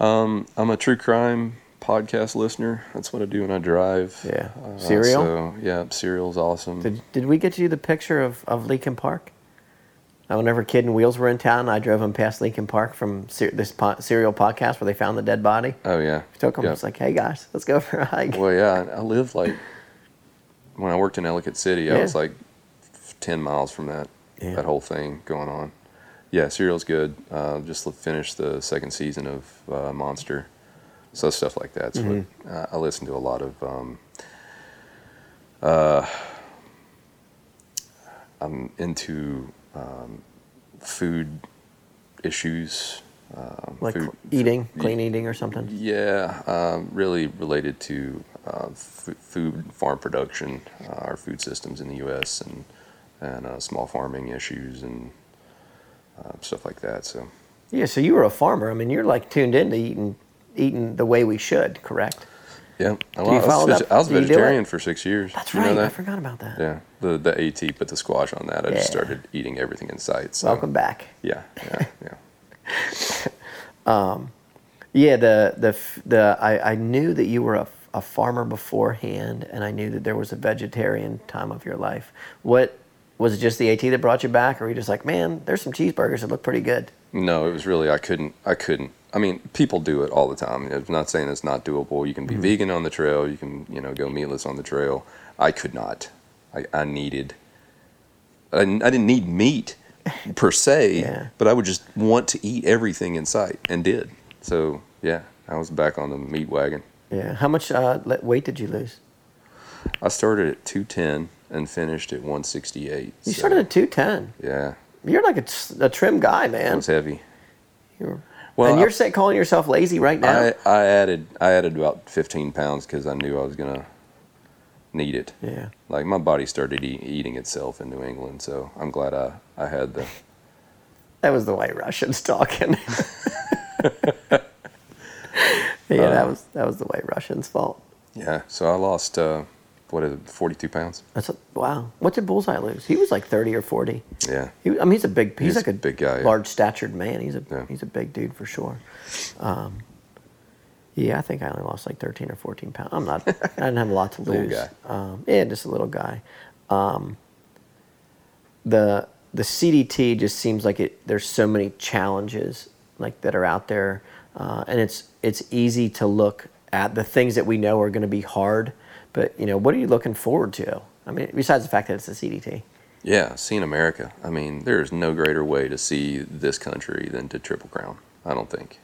I'm a true crime podcast listener. That's what I do when I drive. Yeah. Uh, Serial? So yeah, Serial's awesome. Did, did we get you the picture of, of Leakin Park? Uh, whenever Kid and Wheels were in town, I drove them past Leakin Park from ser- this po- serial podcast where they found the dead body. oh yeah. Took them. Yeah. It's like, hey guys, let's go for a hike. Well, yeah, I I live like when I worked in Ellicott City, I was like ten miles from that Yeah. that whole thing going on. Yeah, Serial's good. Uh, just finished the second season of uh, Monster, so stuff like that. So Mm-hmm. uh, I listen to a lot of. Um, uh, I'm into um, food issues. Um, like food, eating, clean eating or something. yeah, um, really related to uh, f- food farm production, uh, our food systems in the U.S. and and uh, small farming issues and uh, stuff like that. So Yeah, so you were a farmer. I mean, you're like tuned into eating eating the way we should, correct? yeah, I, was, I was vegetarian for six years. That's You know right. I forgot about that. Yeah, the the AT put the squash on that. I just started eating everything in sight. So. Welcome back. Yeah, yeah, yeah. Yeah, the the the I, I knew that you were a, a farmer beforehand, and I knew that there was a vegetarian time of your life. What was it? Just the AT that brought you back, or were you just like, man, there's some cheeseburgers that look pretty good? No, it was really I couldn't. I couldn't. I mean, people do it all the time. I'm not saying it's not doable. You can be Mm-hmm. vegan on the trail. You can, you know, go meatless on the trail. I could not. I, I needed. I, didn't- I didn't need meat per se, Yeah. but I would just want to eat everything in sight, and did. So yeah, I was back on the meat wagon. Yeah. How much uh, weight did you lose? I started at 210 and finished at 168. You so, started at two ten. Yeah, You're like a, a trim guy, it man. was heavy. You're, Well, and you're say, calling yourself lazy right now. I, I added I added about 15 pounds because I knew I was gonna need it. yeah. Like my body started e- eating itself in New England, so I'm glad I, I had the. That was the white Russians talking. yeah, that was that was the white Russians' fault. Yeah, so I lost uh, what is it, 42 pounds? That's a, wow. What did Bullseye lose? He was like thirty or forty. Yeah, He, I mean, he's a big. He's, He's like a big guy, large statured man. He's a Yeah. he's a big dude for sure. Um, yeah, I think I only lost like thirteen or fourteen pounds. I'm not. I didn't have a lot to Little lose. guy. Um, yeah, just a little guy. Um, the the CDT just seems like it. There's so many challenges like that are out there, uh, and it's it's easy to look at the things that we know are going to be hard. But you know, what are you looking forward to? I mean, besides the fact that it's the CDT. yeah. Seeing America. I mean, there is no greater way to see this country than to Triple Crown. I don't think.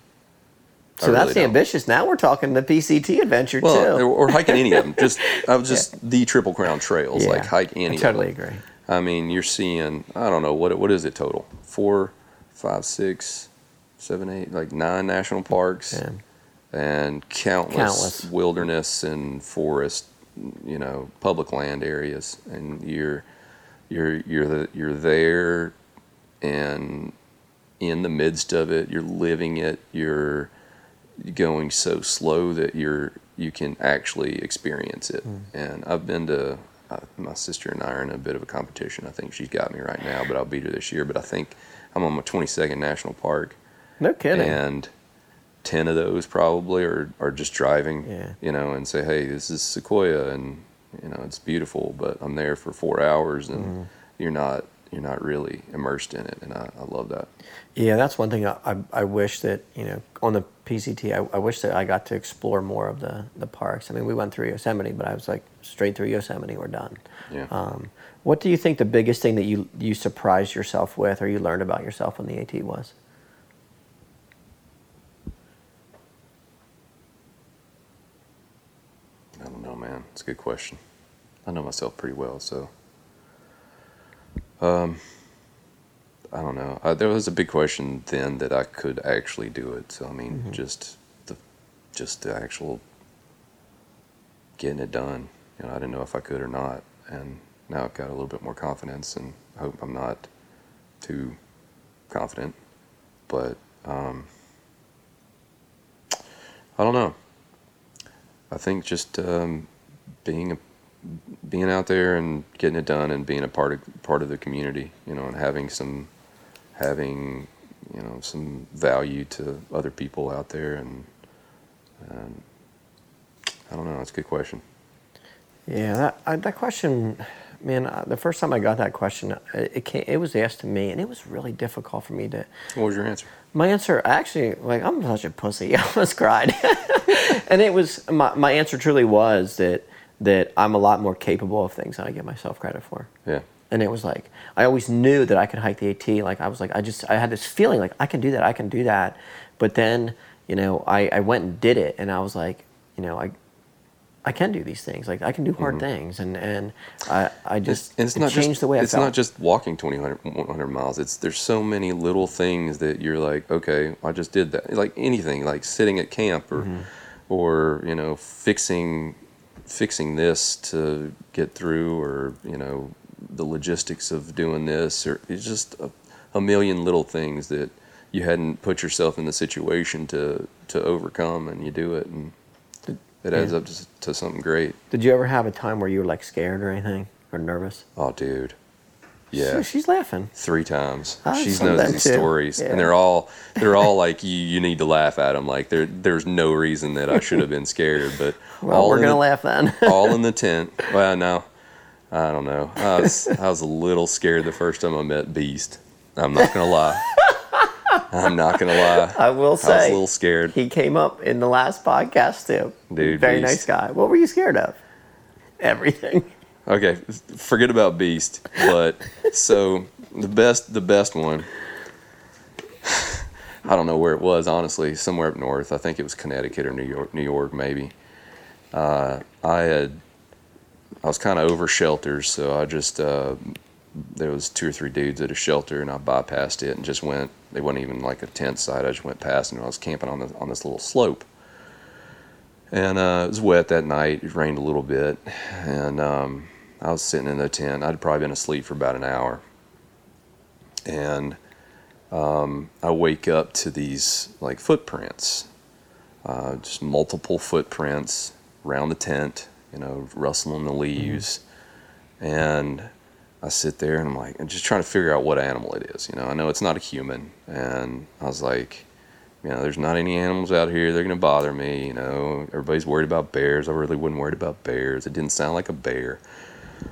So that's really the don't. ambitious. Now we're talking the PCT adventure Well, too. or, or hiking any of them. Just I was just the Triple Crown trails. Like hike any. I of totally them. agree. I mean, you're seeing, I don't know, what what is it total? Four, five, six, seven, eight, like nine national parks Yeah. and countless, Countless. wilderness and forest, you know, public land areas. And you're you're you're the, you're there and in the midst of it, you're living it, you're going so slow that you're you can actually experience it. And I've been to uh, my sister and I are in a bit of a competition. I think she's got me right now, but I'll beat her this year. But I think I'm on my 22nd national park, No kidding. and 10 of those probably are, are just driving, Yeah. you know, and say, hey, this is Sequoia, and you know it's beautiful, but I'm there for four hours, and Mm-hmm. you're not you're not really immersed in it, and I, I love that. Yeah, that's one thing I, I, I wish that you know on the PCT. I, I wish that I got to explore more of the the parks. I mean, we went through Yosemite, but I was like straight through Yosemite. We're done. Yeah. Um, what do you think the biggest thing that you you surprised yourself with, or you learned about yourself on the AT was? I don't know, man. It's a good question. I know myself pretty well, so. Um, I don't know. I, there was a big question then that I could actually do it. So I mean, Mm-hmm. just the, just the actual getting it done. You know, I didn't know if I could or not, and now I've got a little bit more confidence, and hope I'm not too confident. But um, I don't know. I think just um, being a, being out there and getting it done and being a part of part of the community, you know, and having some having you know some value to other people out there, and, and I don't know. That's a good question. Yeah, that I, that question, man. Uh, the first time I got that question, it, it came, it was asked to me, and it was really difficult for me to. What was your answer? My answer, actually, like I'm such a pussy. I almost cried, and it was my my answer truly was that that I'm a lot more capable of things than I give myself credit for. Yeah. And it was like I always knew that I could hike the AT. Like I was like I just I had this feeling like I can do that. I can do that. But then you know I, I went and did it, and I was like you know I I can do these things. Like I can do hard things, and and I I just and it's it not changed just, the way I it's felt. not just walking 20 100, 100 miles it's there's so many little things that you're like okay i just did that like anything like sitting at camp or Mm-hmm. or you know fixing fixing this to get through or you know the logistics of doing this or it's just a, a million little things that you hadn't put yourself in the situation to to overcome and you do it and it adds Yeah. up to, to something great Did you ever have a time where you were like scared or anything or nervous? oh dude yeah She- she's laughing. three times. I She knows these too. stories, Yeah. and they're all they're all like you. You need to laugh at them. Like there there's no reason that I should have been scared, but Well, we're gonna the, laugh then. all in the tent. Well, no, I don't know. I was I was a little scared the first time I met Beast. I'm not gonna lie. I'm not gonna lie. I will say, I was a little scared. he came up in the last podcast too. Dude, very beast. nice guy. What were you scared of? Everything. Okay, forget about Beast. But so the best, the best one. I don't know where it was, honestly. Somewhere up north. I think it was Connecticut or New York. New York, maybe. Uh, I had. I was kind of over shelters, so I just uh, there was two or three dudes at a shelter, and I bypassed it and just went. They wasn't even like a tent site. I just went past, and I was camping on the on this little slope. And uh, it was wet that night. It rained a little bit, and um, I was sitting in the tent. I'd probably been asleep for about an hour, and um, I wake up to these like footprints, uh, just multiple footprints around the tent. You know, rustling the leaves, and I sit there and I'm like, I'm just trying to figure out what animal it is. You know, I know it's not a human, and I was like, you know, there's not any animals out here. They're gonna bother me. You know, everybody's worried about bears. I really wasn't worried about bears. It didn't sound like a bear,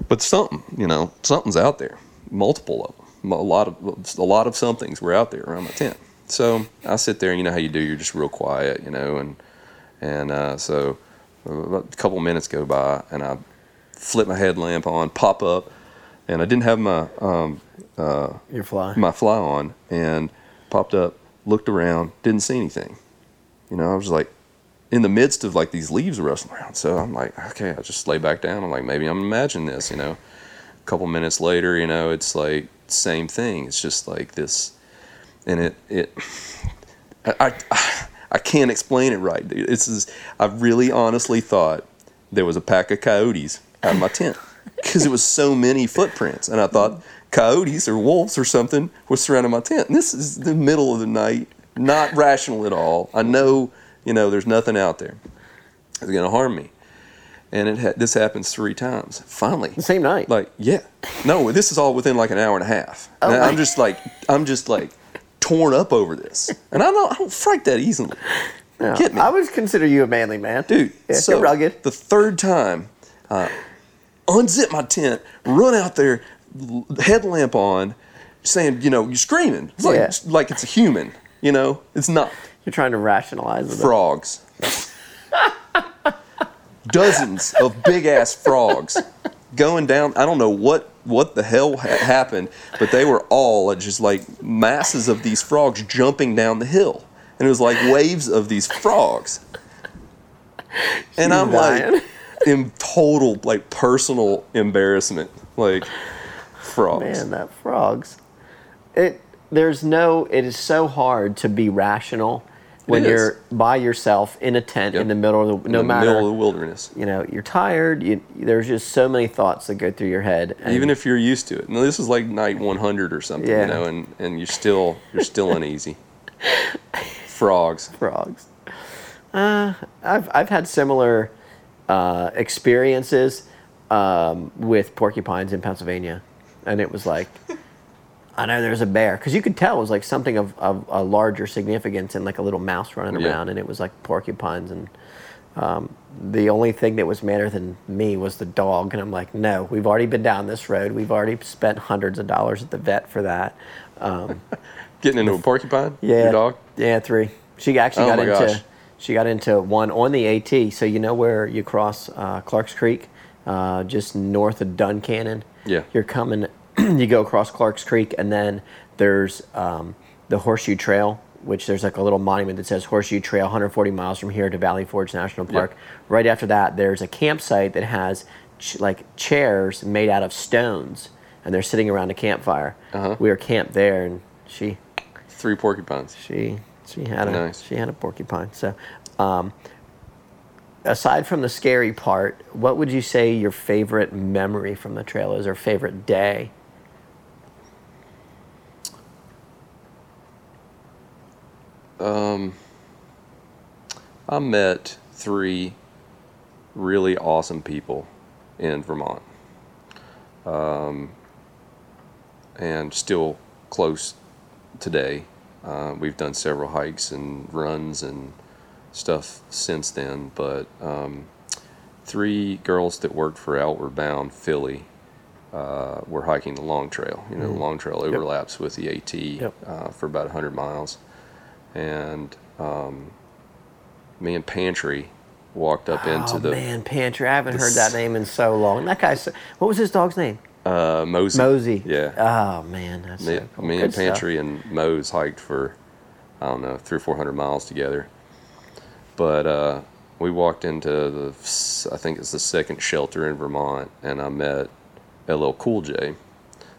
but something, you know, something's out there. Multiple of them. A lot of a lot of somethings were out there around my tent. So I sit there, and you know how you do. You're just real quiet, you know, and and uh, so about a couple minutes go by, and I flip my headlamp on, pop up, and I didn't have my um, Your fly. my fly on and popped up, looked around, didn't see anything. You know, I was like in the midst of like these leaves rustling around. So I'm like, okay, I just lay back down. I'm like, maybe I'm imagining this, you know. A couple minutes later, you know, it's like same thing. It's just like this and it it I I, I can't explain it right, dude. It's just, I really honestly thought there was a pack of coyotes out of my tent because it was so many footprints, and I thought coyotes or wolves or something were surrounding my tent. And this is the middle of the night, not rational at all. I know, you know, there's nothing out there that's gonna harm me, and it ha- this happens three times. Finally, The same night. like yeah no this is all within like an hour and a half and Oh i'm just like i'm just like torn up over this and i don't i don't fright that easily No, get me. I would consider you a manly man, dude Yeah, so you're rugged. the third time uh, unzip my tent run out there l- headlamp on saying you know you're screaming it's like, Yeah. like it's a human you know it's not You're trying to rationalize it. frogs dozens of big ass frogs going down i don't know what what the hell ha- happened but they were all just like masses of these frogs jumping down the hill and it was like waves of these frogs and i'm like in total like personal embarrassment. Like frogs. Man, that frogs. It there's no. It is so hard to be rational when you're by yourself in a tent Yep. in the middle of the no in the matter middle of the wilderness. you know you're tired. You, there's just so many thoughts that go through your head. Even if you're used to it. And this is like night 100 or something, Yeah. you know, and, and you're still you're still uneasy. Frogs. frogs. Uh, I've I've had similar uh, experiences um, with porcupines in Pennsylvania, and it was like. I know there's a bear because you could tell it was like something of, of a larger significance and like a little mouse running Yeah. around, and it was like porcupines. And um, the only thing that was madder than me was the dog. And I'm like, no, we've already been down this road. We've already spent hundreds of dollars at the vet for that. Um, Getting into a porcupine? yeah. Your dog? Yeah, three. She actually Oh got into gosh. she got into one on the AT. So you know where you cross uh, Clark's Creek, uh, just north of Duncannon. Yeah. You're coming. you go across Clark's Creek, and then there's um, the Horseshoe Trail, which there's like a little monument that says Horseshoe Trail, 140 miles from here to Valley Forge National Park. Right after that, there's a campsite that has ch- like chairs made out of stones, and they're sitting around a campfire. Uh-huh. We were camped there, and she Three porcupines. she she had a Nice. she had a porcupine. So, um, aside from the scary part, what would you say your favorite memory from the trail is, or favorite day? I met three really awesome people in Vermont. Um, and still close today. Uh, we've done several hikes and runs and stuff since then, but um, three girls that worked for Outward Bound Philly uh, were hiking the Long Trail. You know, the Long Trail overlaps with the AT Yep. uh, for about 100 miles. And um, me and Pantry walked up into oh the man, Pantry! I haven't the heard that name in so long. That guy. what was his dog's name? uh, Mosey. Mosey. Yeah. Oh man, that's me, so cool. me and stuff. Pantry and Mose hiked for I don't know three or four hundred miles together. But uh, we walked into the I think it's the second shelter in Vermont, and I met LL Cool J,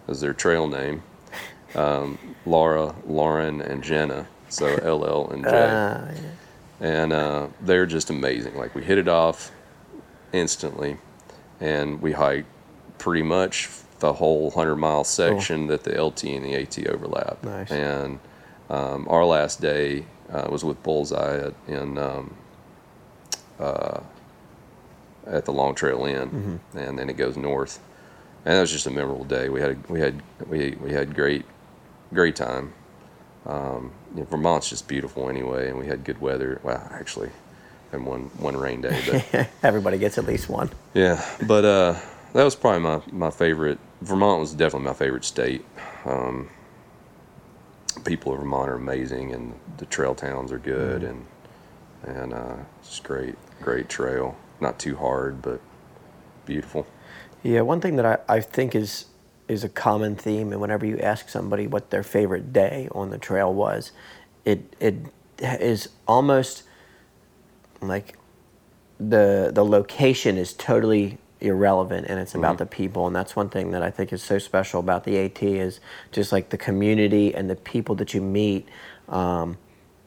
as their trail name. Um, Laura, Lauren, and Jenna. So LL and J. Uh, and uh, they're just amazing. Like we hit it off instantly, and we hiked pretty much the whole hundred mile section that the LT and the AT overlap. Nice. And um, our last day uh, was with Bullseye at, in um, uh, at the Long Trail Inn, and then it goes north. And that was just a memorable day. We had we had we we had great great time. Um, you know, Vermont's just beautiful anyway, and we had good weather. Well, actually, had one one rain day, but everybody gets at least one. yeah. But uh, that was probably my my favorite. Vermont was definitely my favorite state. Um, people of Vermont are amazing, and the trail towns are good, and and uh, it's great, great trail. Not too hard, but beautiful. Yeah, one thing that I, I think is is a common theme, and whenever you ask somebody what their favorite day on the trail was, it it is almost like the the location is totally irrelevant and it's about the people and that's one thing that I think is so special about the AT is just like the community and the people that you meet um,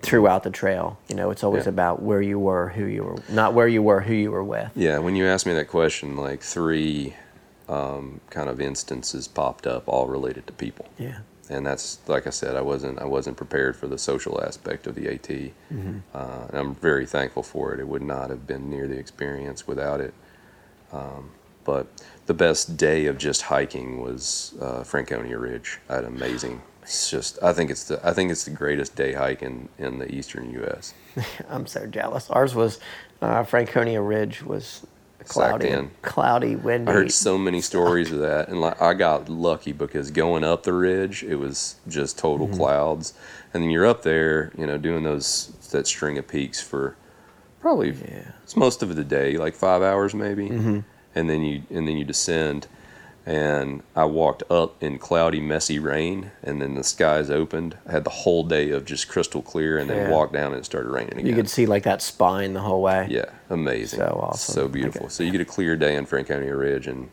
throughout the trail. You know, it's always Yeah. about where you were, who you were, not where you were, who you were with. Yeah, when you asked me that question, like three um, kind of instances popped up, all related to people. Yeah. and that's like I said, I wasn't I wasn't prepared for the social aspect of the AT, uh, and I'm very thankful for it. It would not have been near the experience without it. Um, but the best day of just hiking was uh, Franconia Ridge. I had amazing. It's just I think it's the I think it's the greatest day hike in, in the eastern U.S. I'm so jealous. Ours was uh, Franconia Ridge was cloudy, in. cloudy, windy. I heard so many stories of that, and like I got lucky because going up the ridge, it was just total mm-hmm. clouds, and then you're up there, you know, doing those that string of peaks for probably Yeah. it's most of the day, like five hours maybe, mm-hmm. and then you and then you descend, and I walked up in cloudy, messy rain, and then the skies opened. I had the whole day of just crystal clear, and then Yeah. walked down and it started raining again. You could see like that spine the whole way. yeah, amazing. So awesome. So beautiful. Okay. So you get a clear day in Franconia Ridge, and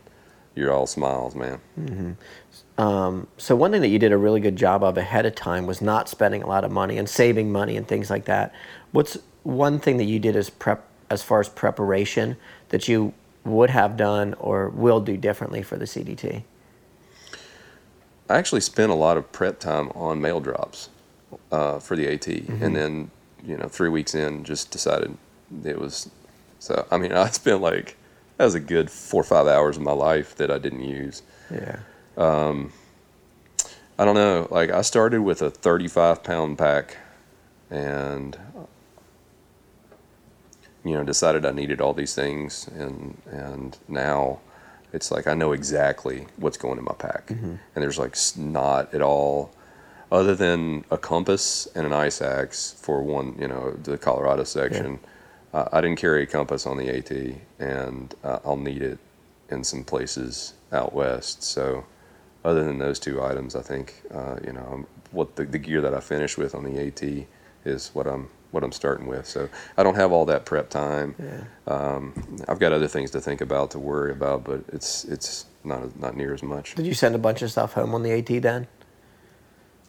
you're all smiles, man. Mm-hmm. Um, so one thing that you did a really good job of ahead of time was not spending a lot of money and saving money and things like that. What's one thing that you did as prep as far as preparation that you would have done or will do differently for the CDT? I actually spent a lot of prep time on mail drops uh, for the AT, Mm-hmm. and then you know three weeks in, just decided it was. So I mean, I spent like that was a good four or five hours of my life that I didn't use. Yeah. I don't know. Like I started with a 35 pound pack, and you know decided I needed all these things, and and now it's like I know exactly what's going in my pack, and there's like not at all, other than a compass and an ice axe for one. You know the Colorado section. Uh, I didn't carry a compass on the AT, and uh, I'll need it in some places out west. So other than those two items, I think uh, you know what the, the gear that I finished with on the AT is what I'm what I'm starting with. So I don't have all that prep time. Yeah. Um, I've got other things to think about to worry about, but it's it's not not near as much. Did you send a bunch of stuff home on the AT then?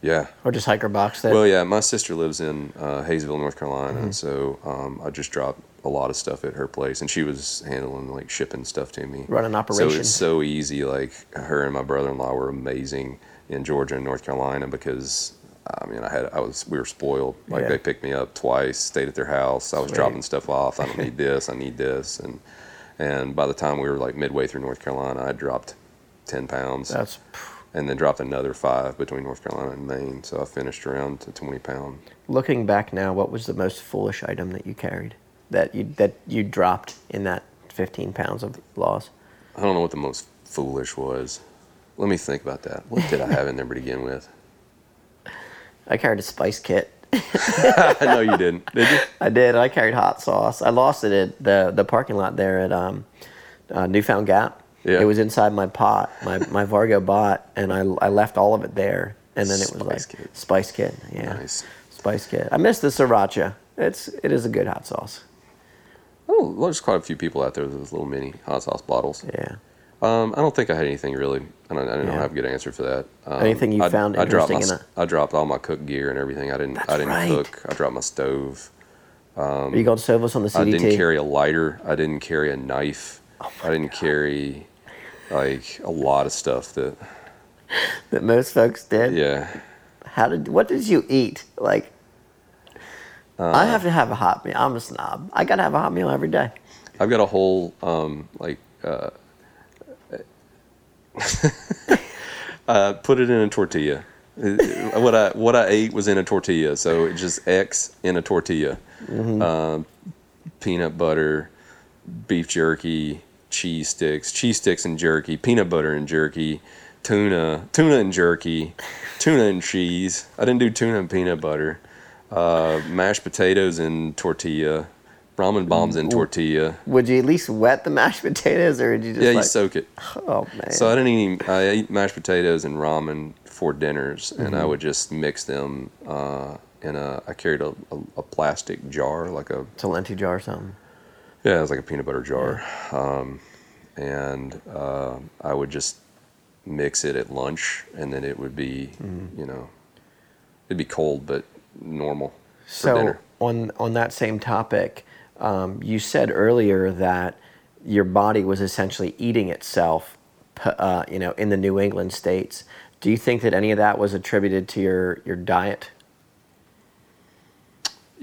Yeah. Or just hiker box it? Well, yeah. My sister lives in uh, Hayesville, North Carolina, Mm-hmm. and so um, I just dropped a lot of stuff at her place, and she was handling like shipping stuff to me. Running operation. So it's so easy. Like her and my brother-in-law were amazing in Georgia and North Carolina because Um, I mean I had I was we were spoiled. Like Yeah. they picked me up twice, stayed at their house. I was Sweet. dropping stuff off. I don't need this. I need this, and and by the time we were like midway through North Carolina, I dropped ten pounds, That's and then dropped another five between North Carolina and Maine. So I finished around to twenty pound. looking back now. What was the most foolish item that you carried that you that you dropped in that 15 pounds of loss? I don't know what the most foolish was. Let me think about that. What did I have in there to begin with? I carried a spice kit. I know you didn't. Did you? I did. I carried hot sauce. I lost it at the the parking lot there at um, uh, Newfound Gap. Yeah. It was inside my pot, my my Vargo bot, and I I left all of it there. And then it was Spice like kit. spice kit. Yeah, Nice. spice kit. I miss the sriracha. It's it is a good hot sauce. Oh, well, there's quite a few people out there with those little mini hot sauce bottles. Yeah. Um, I don't think I had anything really. I don't. I don't Yeah. have a good answer for that. Um, Anything you I, found I dropped my, interesting in s- I dropped all my cook gear and everything. I didn't. That's I didn't right. cook. I dropped my stove. Are you to Sovos on the I didn't carry a lighter. I didn't carry a knife. Oh I didn't carry like a lot of stuff that. that most folks did. Yeah. How did what did you eat? Like Uh, I have to have a hot meal. I'm a snob. I gotta have a hot meal every day. I've got a whole um, like uh, uh, put it in a tortilla. Uh, what I what I ate was in a tortilla, so it just X in a tortilla. Um, peanut butter, beef jerky, cheese sticks, cheese sticks and jerky, peanut butter and jerky, tuna, tuna and jerky, tuna and cheese. I didn't do tuna and peanut butter. Uh, mashed potatoes and tortilla, ramen bombs and tortilla. Would you at least wet the mashed potatoes, or did you just Yeah, you soak it. oh man. So I didn't eat. I ate mashed potatoes and ramen for dinners, and Mm-hmm. I would just mix them uh, in a. I carried a, a, a plastic jar, like a it's a lenti jar or something. yeah, it was like a peanut butter jar, um, and uh, I would just mix it at lunch, and then it would be, Mm-hmm. you know, it'd be cold but normal for So dinner. on on that same topic, um, you said earlier that your body was essentially eating itself, uh, you know, in the New England states. Do you think that any of that was attributed to your your diet?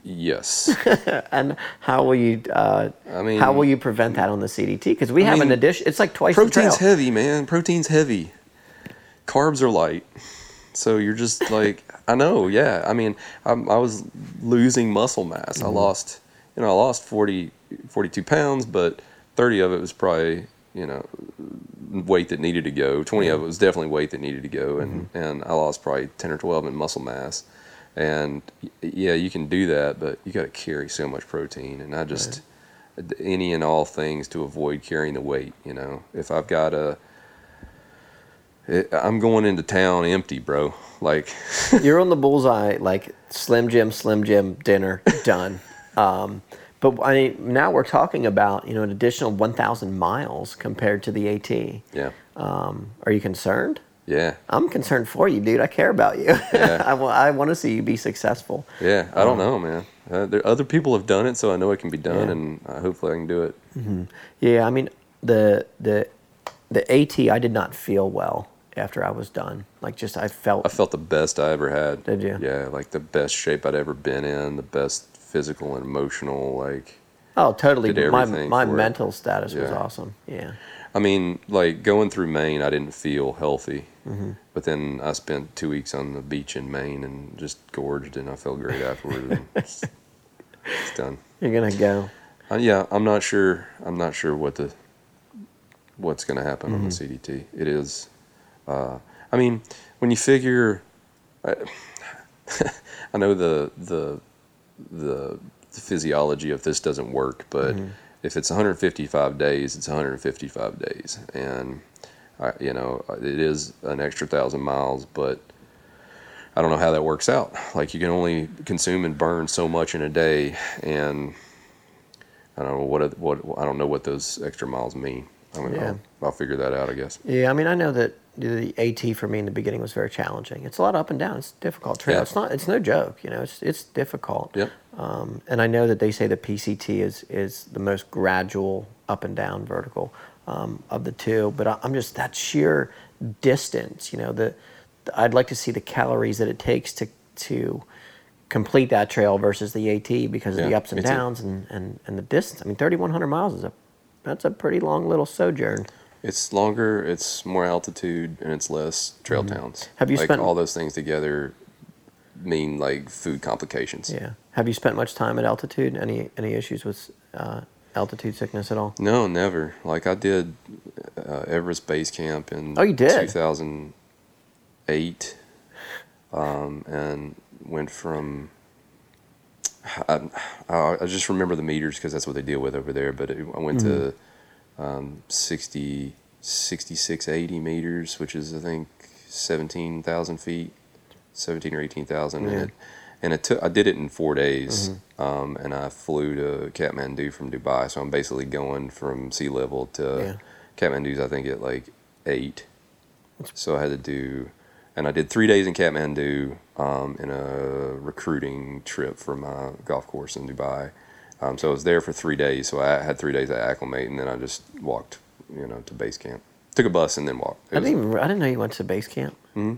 Yes, And how will you? Uh, I mean, how will you prevent that on the CDT? Because we I have an addition. It's like twice protein's heavy, man. Protein's heavy. Carbs are light. So you're just like, I know, yeah. I mean, I'm, I was losing muscle mass. Mm-hmm. I lost, you know, I lost 40, 42 pounds, but 30 of it was probably, you know, weight that needed to go. 20 of it was definitely weight that needed to go. And, Mm-hmm. and I lost probably 10 or 12 in muscle mass. And yeah, you can do that, but you got to carry so much protein. And I just, any and all things to avoid carrying the weight, you know. If I've got a, I'm going into town empty, bro. Like, You're on the bullseye, like Slim Jim, Slim Jim dinner done. Um, but I mean, now we're talking about you know an additional 1,000 miles compared to the AT. yeah, Um, are you concerned? yeah, I'm concerned for you, dude. I care about you. Yeah. I, wa- I want to see you be successful. yeah. I don't know, man. Uh, there, other people have done it, so I know it can be done, Yeah. and uh, hopefully I can do it. Yeah, I mean the the the AT. I did not feel well after I was done. Like just I felt. I felt the best I ever had. Did you? Yeah, like the best shape I'd ever been in, the best physical and emotional. Like, oh, totally. My my for it. mental status was awesome. Yeah. I mean, like going through Maine, I didn't feel healthy, Mm-hmm. but then I spent two weeks on the beach in Maine and just gorged, and I felt great afterward. and it's, it's done. You're gonna go. Uh, yeah, I'm not sure. I'm not sure what the what's going to happen on the CDT. It is. Uh, I mean, when you figure, I, I know the the the the physiology of this doesn't work, but mm-hmm. if it's 155 days, it's 155 days, and I, you know it is an extra thousand miles, but I don't know how that works out. Like you can only consume and burn so much in a day, and I don't know what what I don't know what those extra miles mean. I mean, Yeah. I'll, I'll figure that out, I guess. Yeah, I mean, I know that the AT for me in the beginning was very challenging. It's a lot up and down. It's difficult trail. Yeah. It's not. It's no joke. You know, it's it's difficult. Yep. Um, and I know that they say the PCT is is the most gradual up and down vertical um, of the two. But I, I'm just that sheer distance. You know, the, the I'd like to see the calories that it takes to to complete that trail versus the AT because of the ups and downs and, and, and the distance. I mean, 3,100 miles is a that's a pretty long little sojourn. It's longer, it's more altitude, and it's less trail towns. Mm-hmm. Have you like spent- all those things together mean like food complications? Yeah. Have you spent much time at altitude? Any any issues with uh, altitude sickness at all? No, never. Like I did uh, Everest Base Camp in Oh, you did? 2008, um, and went from. I, I just remember the meters because that's what they deal with over there. But it, I went to um, 60, 66, 80 meters, which is I think seventeen thousand feet, seventeen or eighteen thousand, Yeah. and it and it took. I did it in four days, um, and I flew to Kathmandu from Dubai. So I'm basically going from sea level to Yeah. Kathmandu's. I think at like eight. So I had to do, and I did three days in Kathmandu um, in a recruiting trip for my golf course in Dubai. Um, so I was there for three days. So I had three days to acclimate, and then I just walked, you know, to base camp. Took a bus and then walked. It I didn't even I didn't know you went to base camp. Mhm.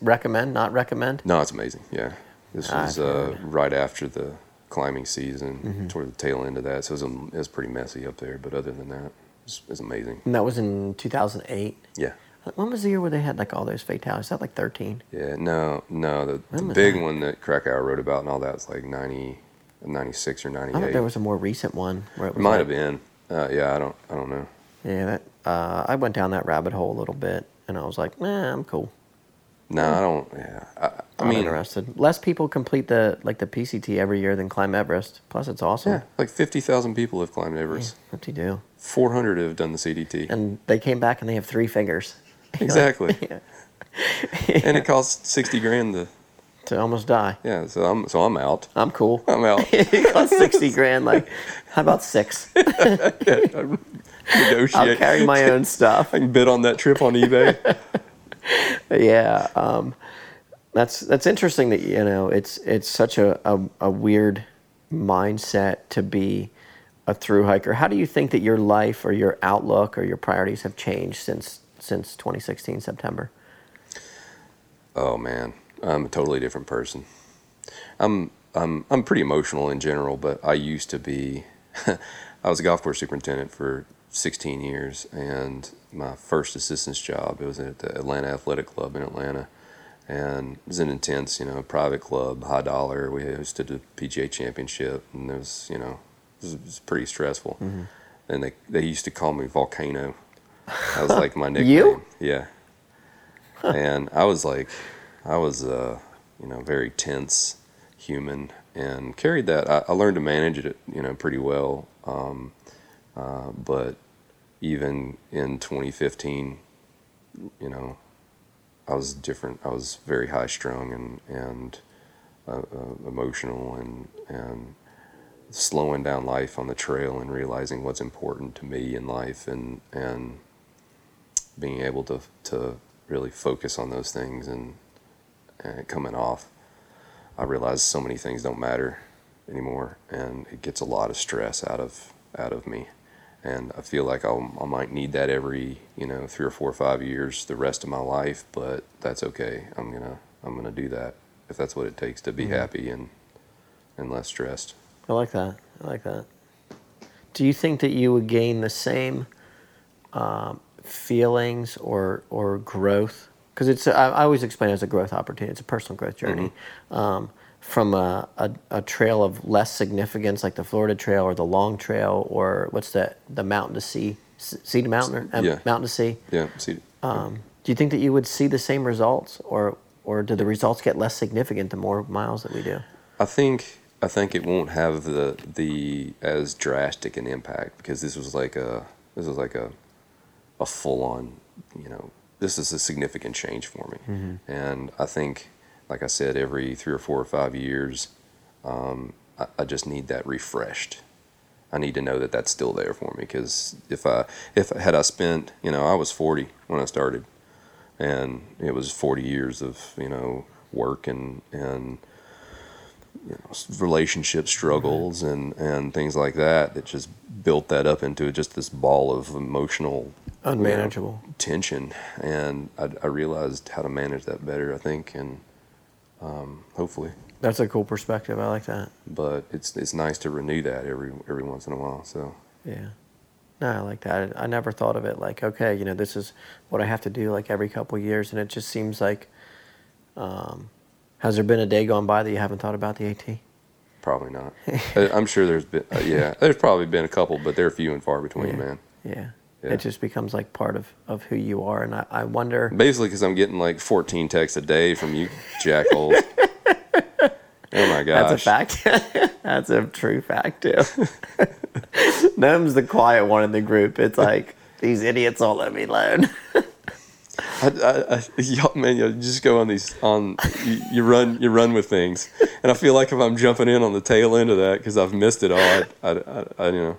Recommend? Not recommend? No, it's amazing. Yeah, this Ah, was uh, right after the climbing season, Mm-hmm. toward the tail end of that. So it was, it was pretty messy up there, but other than that, it's it amazing. And that was in 2008. Yeah, When was the year where they had like all those fatalities? Is that like 13? yeah. No, no, the, the big that? one that Krakauer wrote about and all that was like 90, 96 or 98. I thought there was a more recent one where it was Might like- have been. Uh, yeah, I don't, I don't know. Yeah, that, uh, I went down that rabbit hole a little bit, and I was like, nah, I'm cool. No, I don't. Yeah, I, I I'm mean, interested. Less people complete the like the PCT every year than climb Everest. Plus, it's awesome. yeah, like fifty thousand people have climbed Everest. What do you do? Four hundred have done the CDT. And they came back and they have three fingers. exactly, Yeah. and it costs sixty grand to. To almost die. Yeah, so I'm, so I'm out. I'm cool. I'm out. it costs 60 grand. Like, how about six? Negotiate. I'll carry my own stuff. I can bid on that trip on eBay. Yeah. Um, that's that's interesting that you know it's it's such a, a, a weird mindset to be a through hiker. How do you think that your life or your outlook or your priorities have changed since since 2016 September? oh man, I'm a totally different person. I'm I'm I'm pretty emotional in general, but I used to be. I was a golf course superintendent for 16 years, and my first assistant's job it was at the Atlanta Athletic Club in Atlanta, and it was an intense, you know, private club, high dollar. We hosted a PGA Championship, and it was, you know, it was, it was pretty stressful. Mm-hmm. And they they used to call me Volcano. That was like my nickname. You? Yeah. And I was like, I was, uh, you know, very tense human and carried that. I, I learned to manage it, you know, pretty well. Um, uh, but even in 2015, you know, I was different. I was very high strung and and uh, uh, emotional and and slowing down life on the trail and realizing what's important to me in life and and being able to to really focus on those things and, and coming off. I realized so many things don't matter anymore, and it gets a lot of stress out of out of me and I feel like I'll, I might need that every you know three or four or five years the rest of my life, but that's okay. I'm gonna I'm gonna do that if that's what it takes to be mm-hmm. happy and and less stressed. I like that. I like that. Do you think that you would gain the same um, feelings or or growth? Because it's I, I, always explain it as a growth opportunity. It's a personal growth journey. Mm-hmm. Um, from a, a, a, trail of less significance like the Florida Trail or the Long Trail or what's the the mountain to sea sea to mountain or uh, yeah. mountain to sea. Yeah, sea. Um, do you think that you would see the same results or or do the results get less significant the more miles that we do? I think I think it won't have the the as drastic an impact because this was like a this was like a a full on you know this is a significant change for me mm-hmm. and I think like I said, every three or four or five years, um, I, I, just need that refreshed. I need to know that that's still there for me because if I if had I spent you know I was 40 when I started, and it was 40 years of you know work and and you know, relationship struggles and, and things like that that just built that up into just this ball of emotional unmanageable you know, tension and I, I realized how to manage that better I think and um, hopefully. That's a cool perspective. I like that. But it's it's nice to renew that every every once in a while. So yeah, no, I like that. I never thought of it like okay, you know, this is what I have to do like every couple years, and it just seems like. Um, has there been a day gone by that you haven't thought about the AT? Probably not. I'm sure there's been. Uh, yeah, there's probably been a couple, but they're few and far between, yeah. man. Yeah. Yeah. It just becomes like part of, of who you are. And I, I wonder. Basically, because I'm getting like 14 texts a day from you jackholes. oh my gosh. That's a fact. That's a true fact, too. Gnome's the quiet one in the group. It's like, these idiots won't let me alone. I, I, I, man, you just go on these on you, you, run you run with things, and I feel like if I'm jumping in on the tail end of that because I've missed it all, I, I, I, you know,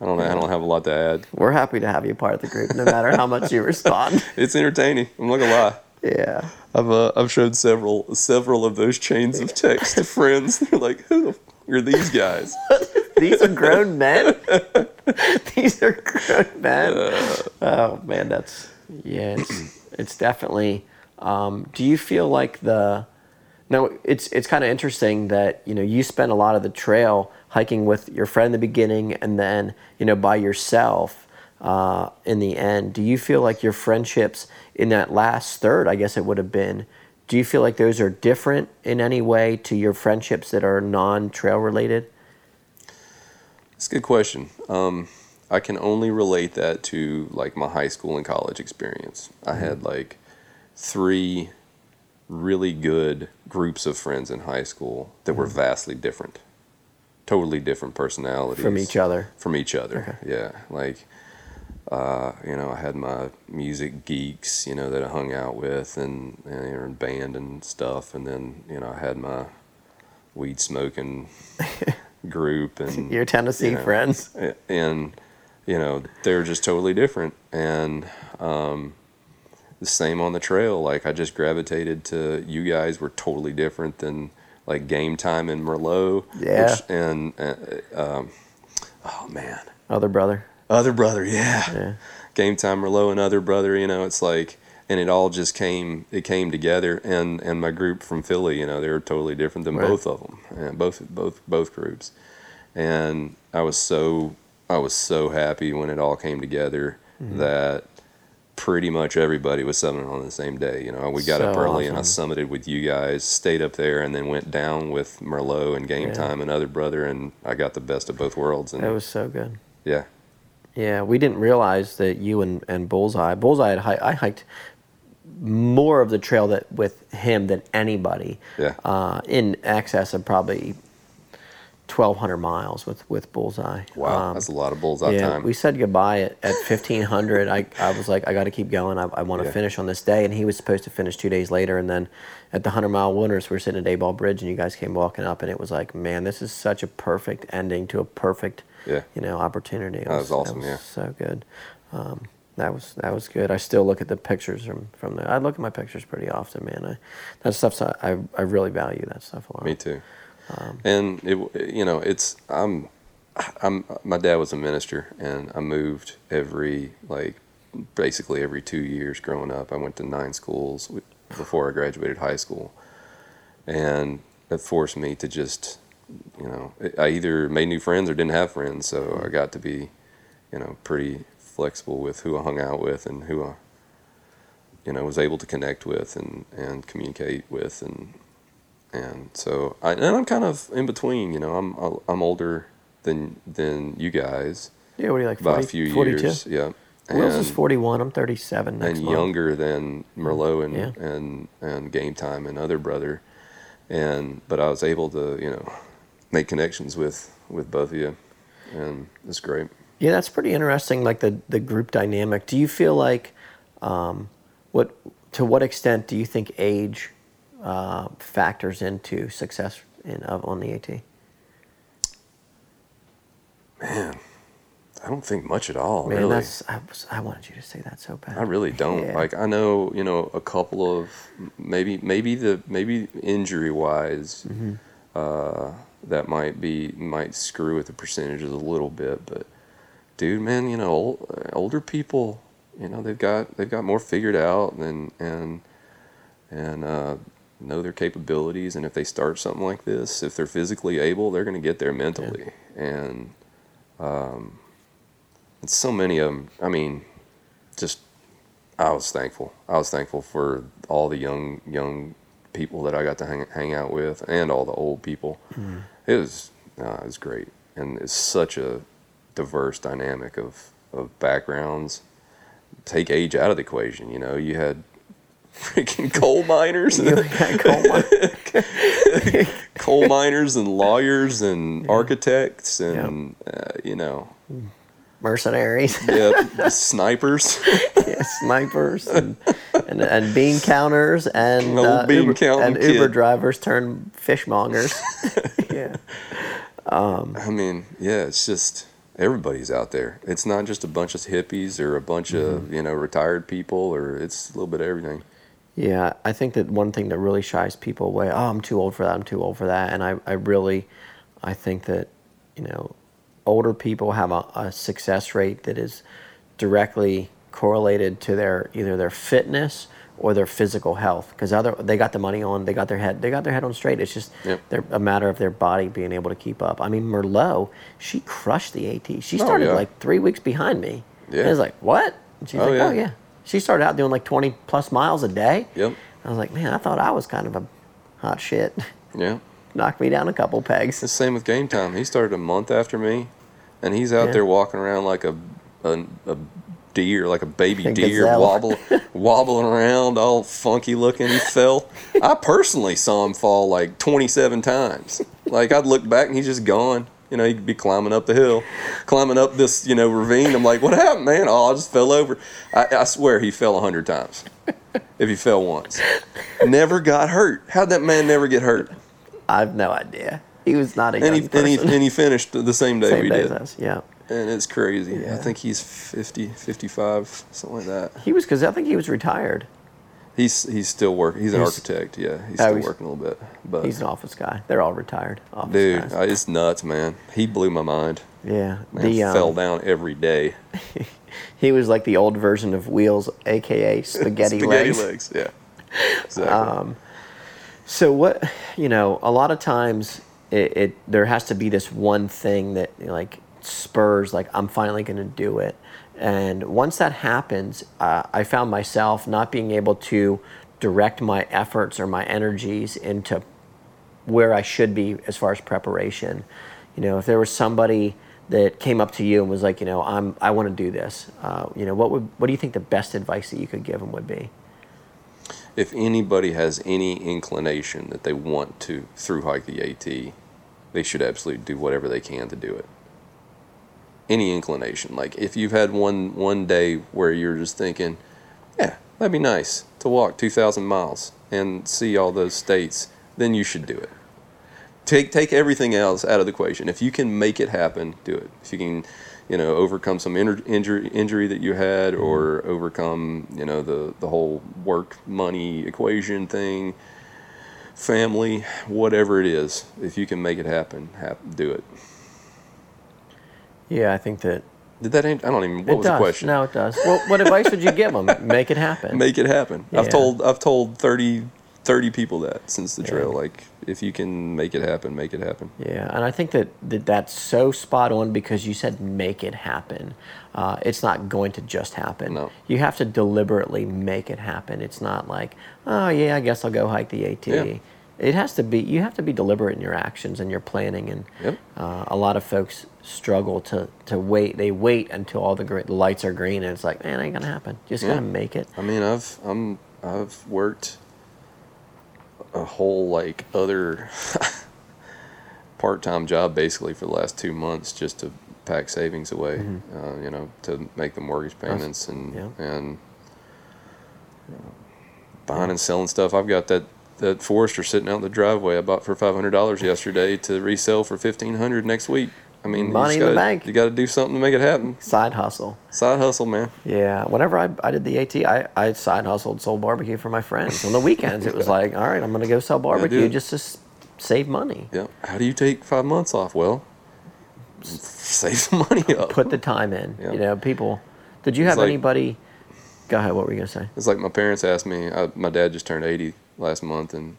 I don't. I don't have a lot to add. We're happy to have you part of the group, no matter how much you respond. it's entertaining. I'm not gonna lie. Yeah. I've uh, I've showed several several of those chains of text to friends. They're like, "Who are these guys?" these are grown men. these are grown men. Uh, oh man, that's yeah. It's, it's definitely. Um, do you feel like the now it's it's kind of interesting that you know you spend a lot of the trail hiking with your friend in the beginning and then you know by yourself uh, in the end. Do you feel like your friendships in that last third i guess it would have been do you feel like those are different in any way to your friendships that are non-trail related? It's a good question. Um, i can only relate that to like my high school and college experience. I mm-hmm. had like three really good groups of friends in high school that mm-hmm. were vastly different totally different personalities from each other. From each other, okay. yeah. Like, uh, you know, I had my music geeks, you know, that I hung out with, and and you know, in band and stuff, and then you know, I had my weed smoking group and your Tennessee you know, friends, and you know, they're just totally different, and um, the same on the trail. Like, I just gravitated to you guys were totally different than like Game Time in Merlot. Yeah. Which, and, uh, um, oh man. Other brother. Other brother, yeah. yeah. Game Time Merlot and Other brother. You know, it's like, and it all just came. It came together, and and my group from Philly. You know, they were totally different than right. both of them, and both both both groups. And I was so I was so happy when it all came together mm-hmm. that pretty much everybody was summiting on the same day. You know, we got so up early awesome. and I summited with you guys, stayed up there, and then went down with Merlot and Game yeah. Time and Other Brother, and I got the best of both worlds. And it was so good. Yeah. Yeah, we didn't realize that you and, and Bullseye, Bullseye had I hiked more of the trail that with him than anybody. Yeah. Uh, in excess of probably 1,200 miles with with Bullseye. Wow, Um, that's a lot of bullseye yeah, time. we said goodbye at, at 1500. I, I was like, I got to keep going. I, I want to Yeah. finish on this day. And he was supposed to finish two days later. And then at the 100 mile wilderness, we were sitting at Abol Bridge and you guys came walking up. And it was like, man, this is such a perfect ending to a perfect, Yeah. you know, opportunity. It That was awesome, yeah. So good. Um, that was that was good. I still look at the pictures from from there. I look at my pictures pretty often, man. I, that stuff's I I really value that stuff a lot. Me too. Um, and it, you know, it's I'm, I'm. My dad was a minister, and I moved every like, basically every two years growing up. I went to nine schools before I graduated high school, and that forced me to just, you know, I either made new friends or didn't have friends. So I got to be, you know, pretty flexible with who I hung out with and who I, you know, was able to connect with and and communicate with and and so I and I'm kind of in between. You know, I'm I'm older than than you guys Yeah, what are you like? by a few 42? years. Yeah, Will's is 41. I'm 37 next and month. younger than Merlot and, Yeah. and and Game Time and other brother, and but I was able to you know make connections with with both of you, and it's great. Yeah, that's pretty interesting. Like the the group dynamic. Do you feel like, um, what to what extent do you think age uh, factors into success in of on the AT? Man, I don't think much at all. Man, really. that's I, was, I wanted you to say that so bad. I really don't. Yeah. Like I know, you know, a couple of maybe maybe the maybe injury wise, Mm-hmm. uh, that might be might screw with the percentages a little bit. But dude, man, you know, ol- older people, you know, they've got they've got more figured out and and and uh, know their capabilities. And if they start something like this, if they're physically able, they're going to get there mentally. And um, and so many of them. I mean, just I was thankful. I was thankful for all the young young people that I got to hang hang out with, and all the old people. It was uh, it was great, and it's such a diverse dynamic of of backgrounds. Take age out of the equation. You know, you had freaking coal miners, coal coal miners, and lawyers, and architects, and uh, you know, mercenaries, yeah, snipers. yeah, snipers, and, and and bean counters, and uh, bean Uber, and Uber drivers turned fishmongers. yeah. I mean, yeah, it's just everybody's out there. It's not just a bunch of hippies or a bunch of you know retired people, or it's a little bit of everything. Yeah, I think that one thing that really shies people away, oh, I'm too old for that, I'm too old for that. And I, I really, I think that, you know, older people have a, a success rate that is directly correlated to their either their fitness or their physical health because other they got the money on they got their head they got their head on straight it's just Yep. they're a matter of their body being able to keep up i mean merlot she crushed the at she Oh, started yeah. like three weeks behind me Yeah. and i was like what and she's Oh, like yeah. oh yeah she started out doing like 20 plus miles a day Yep. I was like, man, I thought I was kind of a hot shit. Yeah. Knocked me down a couple pegs. The same with game time. He started a month after me, and he's out Yeah. there walking around like a a, a deer, like a baby A deer, wobble, wobbling around, all funky looking. He fell. I personally saw him fall like 27 times. Like I'd look back and he's just gone. You know, he'd be climbing up the hill, climbing up this, you know, ravine. I'm like, what happened, man? Oh, I just fell over. I, I swear he fell a hundred times. If he fell once, never got hurt. How'd that man never get hurt? I've no idea. He was not a And young he, and he and he finished the same day Same we day did. as us. Yeah. And it's crazy. Yeah. I think he's 50, 55, something like that. He was because I think he was retired. He's he's still working. He's an He's- architect. Yeah, he's Oh, still he's- working a little bit. But He's an office guy. They're all retired dude, guys. It's nuts, man. He blew my mind. yeah. Man, The fell um, down every day. he was like the old version of Wheels, aka Spaghetti, Spaghetti legs. legs. Yeah. Exactly. Um, So what you know, a lot of times it, it there has to be this one thing that like spurs like I'm finally going to do it. And once that happens, uh, I found myself not being able to direct my efforts or my energies into where I should be as far as preparation. You know, if there was somebody that came up to you and was like, you know, I'm I want to do this. Uh, you know, what would what do you think the best advice that you could give them would be? if anybody has any inclination that they want to through hike the AT, they should absolutely do whatever they can to do it. Any inclination, like if you've had one one day where you're just thinking, yeah, that'd be nice to walk two thousand miles and see all those states, then you should do it. Take take everything else out of the equation. If you can make it happen, do it. If you can, you know, overcome some injury injury, injury that you had, mm-hmm. or overcome, you know, the the whole work money equation thing, family, whatever it is. If you can make it happen, hap- do it. Yeah, I think that Did that? End? I don't even. What was does. the question? No, it does. Well, what advice would you give them? Make it happen. Make it happen. Yeah. I've told I've told 30, 30 people that since the trail. Like, if you can make it happen, make it happen. Yeah, and I think that, that that's so spot on because you said make it happen. Uh, it's not going to just happen. No. You have to deliberately make it happen. It's not like, oh, yeah, I guess I'll go hike the AT. Yeah. It has to be, you have to be deliberate in your actions and your planning. And Yep. uh, a lot of folks struggle to, to wait. They wait until all the, gr- the lights are green and it's like, man, ain't to happen. Just Yeah. got to make it. I mean, I've I'm I've worked a whole like other part-time job basically for the last two months just to pack savings away. Uh, you know, to make the mortgage payments and yeah. and you know, buying and selling stuff. I've got that. That Forester sitting out in the driveway I bought for five hundred dollars yesterday to resell for fifteen hundred next week. I mean, you Money just in the gotta- bank. You got to do something to make it happen. Side hustle. Side hustle, man. Yeah, whenever I, I did the AT, I, I side hustled, sold barbecue for my friends. On the weekends, it was like, all right, I'm going to go sell barbecue just to s- save money. Yeah. How do you take five months off? Well, save some money up. Put the time in. Yeah. You know, people. Did you have like- anybody? Go ahead. What were you going to say? It's like my parents asked me. I, my dad just turned eighty last month, and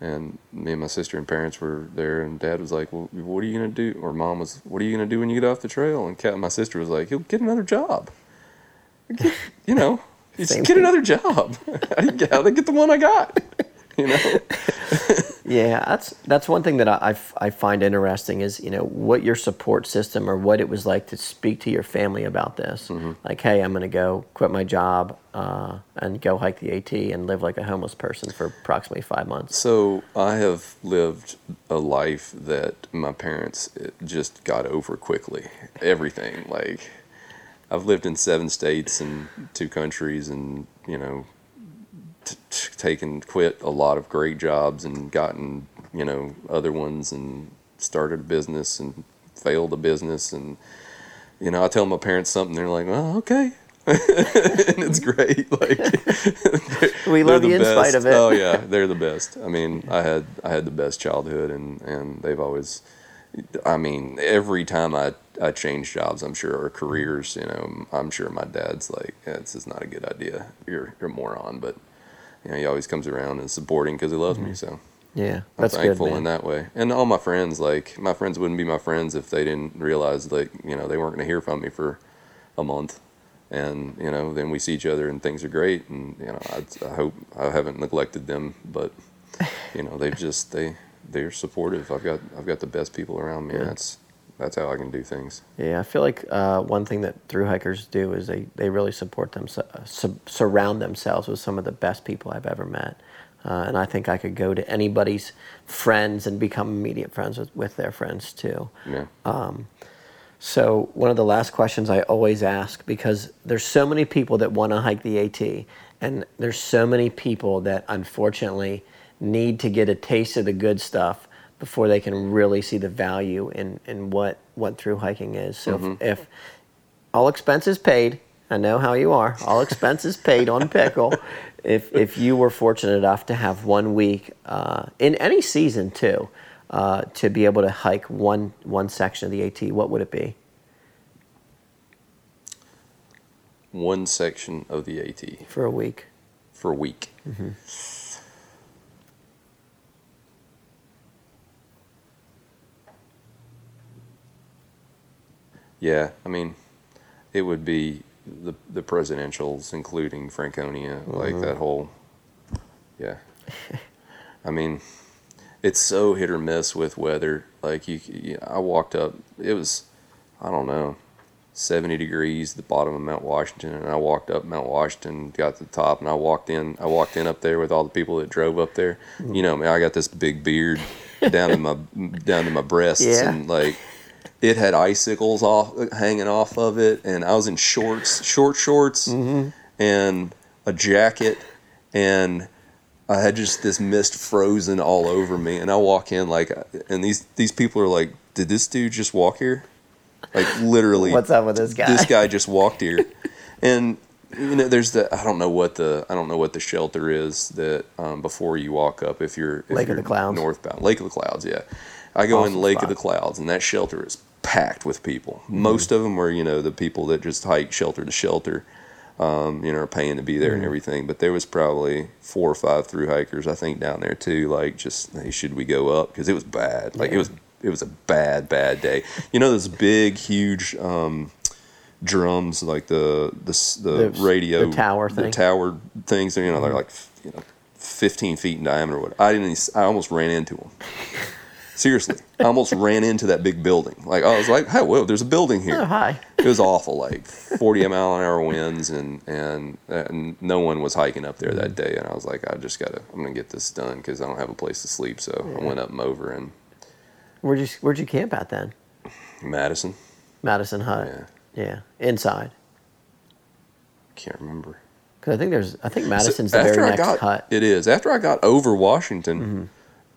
and me and my sister and parents were there, and dad was like, "Well, what are you gonna do?" Or mom was, "What are you gonna do when you get off the trail?" And Kat, my sister was like, "He'll get another job." Get- you know, just get thing. another job. How do you how they get the one I got? You know. Yeah, that's that's one thing that I, I find interesting is you know what your support system or what it was like to speak to your family about this. Mm-hmm. Like, hey, I'm going to go quit my job uh, and go hike the AT and live like a homeless person for approximately five months. So I have lived a life that my parents eh, just got over quickly. Everything like I've lived in seven states and two countries, and you know, t- t- taken quit a lot of great jobs and gotten you know other ones and started a business and failed a business and you know I tell my parents something they're like, well, okay. and it's great. Like We love you in spite best. of it. Oh yeah, they're the best. I mean, I had I had the best childhood, and and they've always. I mean, every time I I change jobs, I'm sure or careers, you know, I'm sure my dad's like, yeah, this is not a good idea. You're you're a moron, but you know, he always comes around and supporting because he loves me. Mm-hmm. So Yeah, I'm that's good, thankful man. in that way. And all my friends, like my friends, wouldn't be my friends if they didn't realize, like you know, they weren't going to hear from me for a month, and you know, then we see each other and things are great. And you know, I, I hope I haven't neglected them, but you know, they've just they they're supportive. I've got I've got the best people around me. Yeah. That's that's how I can do things. Yeah, I feel like uh, one thing that through hikers do is they, they really support them, su- surround themselves with some of the best people I've ever met. Uh, and I think I could go to anybody's friends and become immediate friends with, with their friends too. Yeah. Um, So one of the last questions I always ask because there's so many people that want to hike the AT, and there's so many people that unfortunately need to get a taste of the good stuff before they can really see the value in, in what what through hiking is. So if, if all expenses paid, I know how you are. All expenses paid on pickle. If if you were fortunate enough to have one week uh, in any season too, uh, to be able to hike one one section of the AT, what would it be? One section of the AT for a week. for a week. Yeah, I mean, it would be the the presidentials, including Franconia, like mm-hmm. that whole. Yeah, I mean, it's so hit or miss with weather. Like you, you, I walked up. It was, I don't know, 70 degrees at the bottom of Mount Washington, and I walked up Mount Washington, got to the top, and I walked in. I walked in up there with all the people that drove up there. You mm. know, man, I got this big beard down to my down to my breasts, Yeah. and like it had icicles off hanging off of it, and I was in shorts, short shorts, and a jacket, and I had just this mist frozen all over me, and I walk in like, and these these people are like, "Did this dude just walk here?" Like literally, What's up with this guy? This guy just walked here, and you know, there's the I don't know what the I don't know what the shelter is that um, before you walk up if you're if Lake of you're the Clouds? northbound Lake of the Clouds, yeah. I go in Lake spot. of the Clouds, and that shelter is packed with people. Mm-hmm. Most of them were, you know the people that just hike shelter to shelter um, you know, are paying to be there Mm-hmm. and everything. But there was probably four or five through hikers, I think, down there too. Like, just hey, should we go up? Because it was bad. Like Yeah. it was, it was a bad, bad day. You know, those big, huge um, drums, like the the the, The- radio, the tower the thing. tower things. You know, they're like you know, fifteen feet in diameter. What? I didn't. I almost ran into them. Seriously, I almost ran into that big building. Like I was like, "Hey, whoa! There's a building here." Oh, hi. it was awful like 40 mile an hour winds and, and and no one was hiking up there that day and i was like i just gotta i'm gonna get this done because i don't have a place to sleep so i went up and over in Where'd you Where'd you camp at then? madison Madison Hut. Yeah. Yeah, inside. can't remember Because I think there's I think So Madison's the very next got hut. it is after i got over washington Mm-hmm.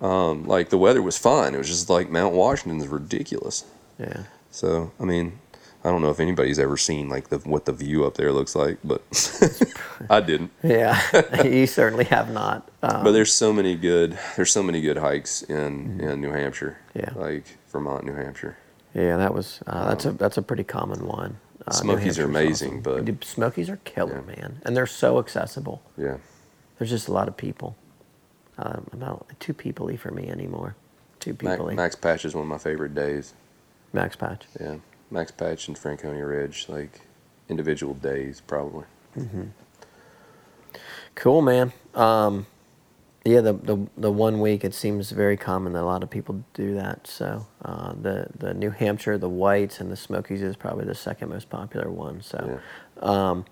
Um, like the weather was fine it was just like mount washington's ridiculous Yeah. so i mean i don't know if anybody's ever seen like the what the view up there looks like but i didn't Yeah, you certainly have not. Um, but there's so many good there's so many good hikes in in New Hampshire. Mm-hmm. Yeah. Like Vermont, New Hampshire. yeah, that was uh, that's a that's a pretty common one. Uh, Smokies are amazing, awesome. but- Smokies are killer, Yeah. man, and they're so accessible. Yeah. There's just a lot of people. Um, about too peoply for me anymore. Too Mac, peoply. Max Patch is one of my favorite days. Max Patch. Yeah. Max Patch and Franconia Ridge, like individual days probably. Mm-hmm. Cool, man. Um, yeah, the, the the one week it seems very common that a lot of people do that. So uh, the the New Hampshire, the Whites, and the Smokies is probably the second most popular one. So um,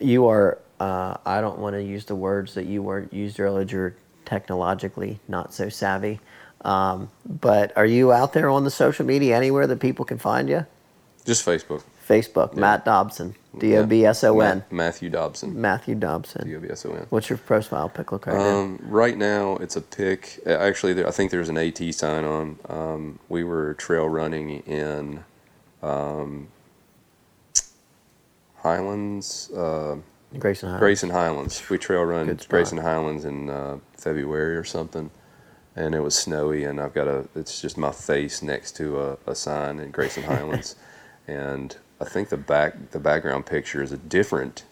you are. Uh, I don't want to use the words that you were used earlier. Technologically not so savvy. Um, but are you out there on the social media anywhere that people can find you? Just Facebook. Facebook, Matt Dobson, D O B S O N, Matthew Dobson. Matthew Dobson. D O B S O N. What's your profile pic look right now? Um, right now, it's a pick. uh, Actually, there, I think there's an AT sign on. Um, we were trail running in um, Highlands, uh, Grayson Highlands. Grayson Highlands. We trail run. Grayson Highlands in uh, February or something, and it was snowy. And I've got a. It's just my face next to a, a sign in Grayson Highlands, and I think the back the background picture is a different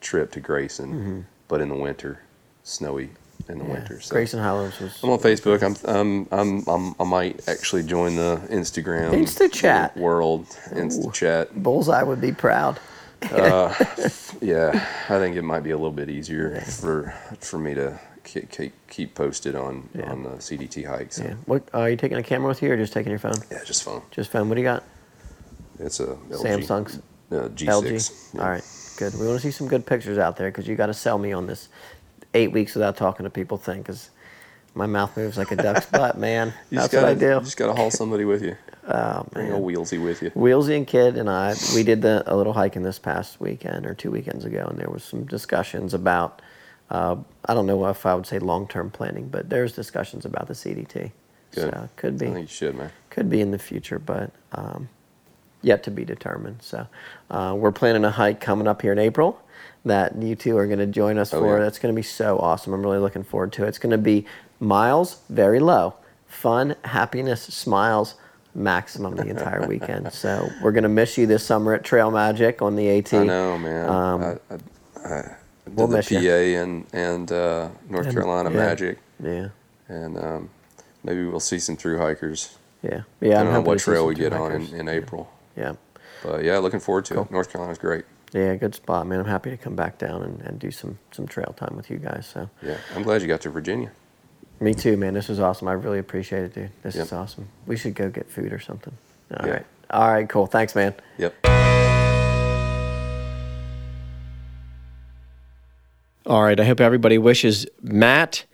trip to Grayson, but in the winter, snowy in the Mm-hmm. Yeah. winter. So Grayson Highlands was. I'm on Facebook. I'm, I'm, I'm, I'm, I might actually join the Instagram Insta chat. world. Insta chat. Bullseye would be proud. Yeah, I think it might be a little bit easier for for me to keep, keep, posted on Yeah. on the CDT hikes. Yeah. What are you taking a camera with you or just taking your phone? Yeah, just phone. Just phone. What do you got? It's a LG, Samsung's uh, G6. LG. Yeah. All right. Good. We want to see some good pictures out there because you got to sell me on this eight weeks without talking to people thing because my mouth moves like a duck's butt, man. That's just what I gotta, do. You just gotta haul somebody with you. Oh, Bring a wheelsy with you. Wheelsy and Kid and I, we did the, a little hiking this past weekend or two weekends ago, and there was some discussions about, uh, I don't know if I would say long-term planning, but there's discussions about the CDT. Good. So could I be, think you should, man. could be in the future, but um, yet to be determined. So uh, we're planning a hike coming up here in April that you two are going to join us Oh, for. yeah. That's going to be so awesome. I'm really looking forward to it. It's going to be miles, very low, fun, happiness, smiles, maximum the entire weekend. So we're going to miss you this summer at Trail Magic on the AT. I know, man. Um, I, I, I did we'll the miss PA you. and and uh, North And- Carolina yeah. Magic, Yeah. and um, maybe we'll see some through hikers. Yeah. I Yeah. don't I'm know what trail we get on in, in April. Yeah. But yeah, looking forward to Cool. it. North Carolina's great. Yeah, good spot, man. I'm happy to come back down and, and do some some trail time with you guys. So Yeah, I'm glad you got to Virginia. Me too, man. This was awesome. I really appreciate it, dude. This yep. is awesome. We should go get food or something. All yep. right. All right, cool. Thanks, man. Yep. All right. I hope everybody wishes Matt,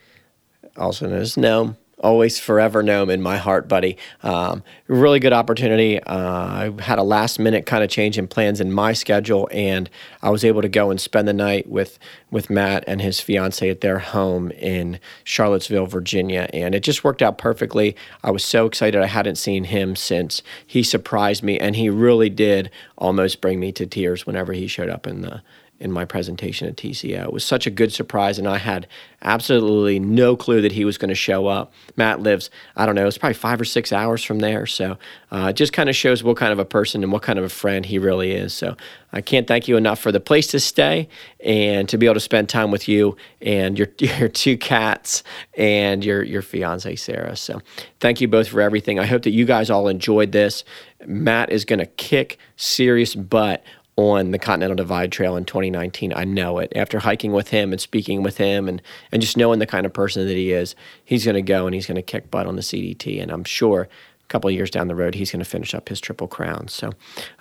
also known as Gnome, always forever gnome in my heart, buddy. Um, really good opportunity. Uh, I had a last minute kind of change in plans in my schedule, and I was able to go and spend the night with with Matt and his fiance at their home in Charlottesville, Virginia, and it just worked out perfectly. I was so excited. I hadn't seen him since he surprised me, and he really did almost bring me to tears whenever he showed up in the in my presentation at TCO. It was such a good surprise, and I had absolutely no clue that he was going to show up. Matt lives, I don't know, it's probably five or six hours from there. So uh, it just kind of shows what kind of a person and what kind of a friend he really is. So I can't thank you enough for the place to stay and to be able to spend time with you and your, your two cats and your, your fiance, Sarah. So thank you both for everything. I hope that you guys all enjoyed this. Matt is going to kick serious butt on the Continental Divide Trail in 2019. I know it. After hiking with him and speaking with him and, and just knowing the kind of person that he is, he's going to go and he's going to kick butt on the CDT. And I'm sure a couple years down the road, he's going to finish up his Triple Crown. So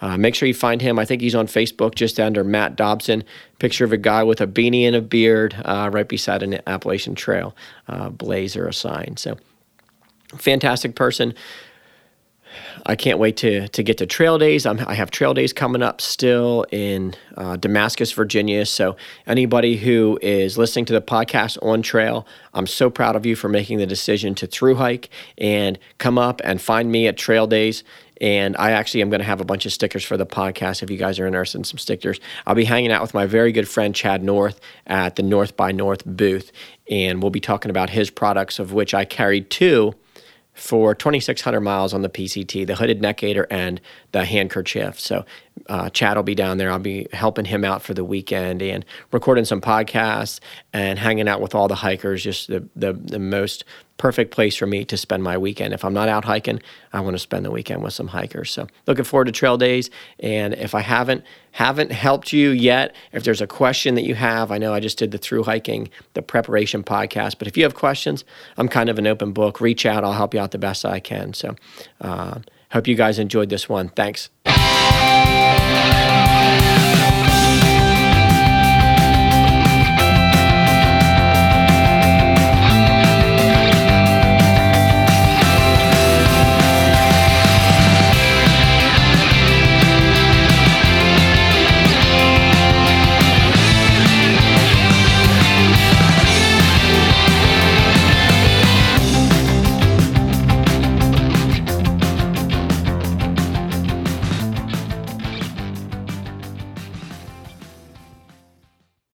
uh, make sure you find him. I think he's on Facebook just under Matt Dobson. Picture of a guy with a beanie and a beard uh, right beside an Appalachian Trail uh, blazer, a sign. So fantastic person. I can't wait to to get to trail days. I'm, i have trail days coming up still in uh, Damascus, Virginia. So anybody who is listening to the podcast on trail, I'm so proud of you for making the decision to through hike and come up and find me at trail days. And I actually am going to have a bunch of stickers for the podcast if you guys are interested in some stickers. I'll be hanging out with my very good friend Chad North at the North by North booth, and we'll be talking about his products, of which I carried two for 2,600 miles on the PCT, the hooded neck gaiter and the handkerchief. So uh, Chad will be down there. I'll be helping him out for the weekend and recording some podcasts and hanging out with all the hikers. Just the, the, the most perfect place for me to spend my weekend. If I'm not out hiking, I want to spend the weekend with some hikers. So looking forward to trail days. And if I haven't haven't helped you yet, if there's a question that you have, I know I just did the through hiking, the preparation podcast, but if you have questions, I'm kind of an open book. Reach out. I'll help you out the best I can. So uh, hope you guys enjoyed this one. Thanks.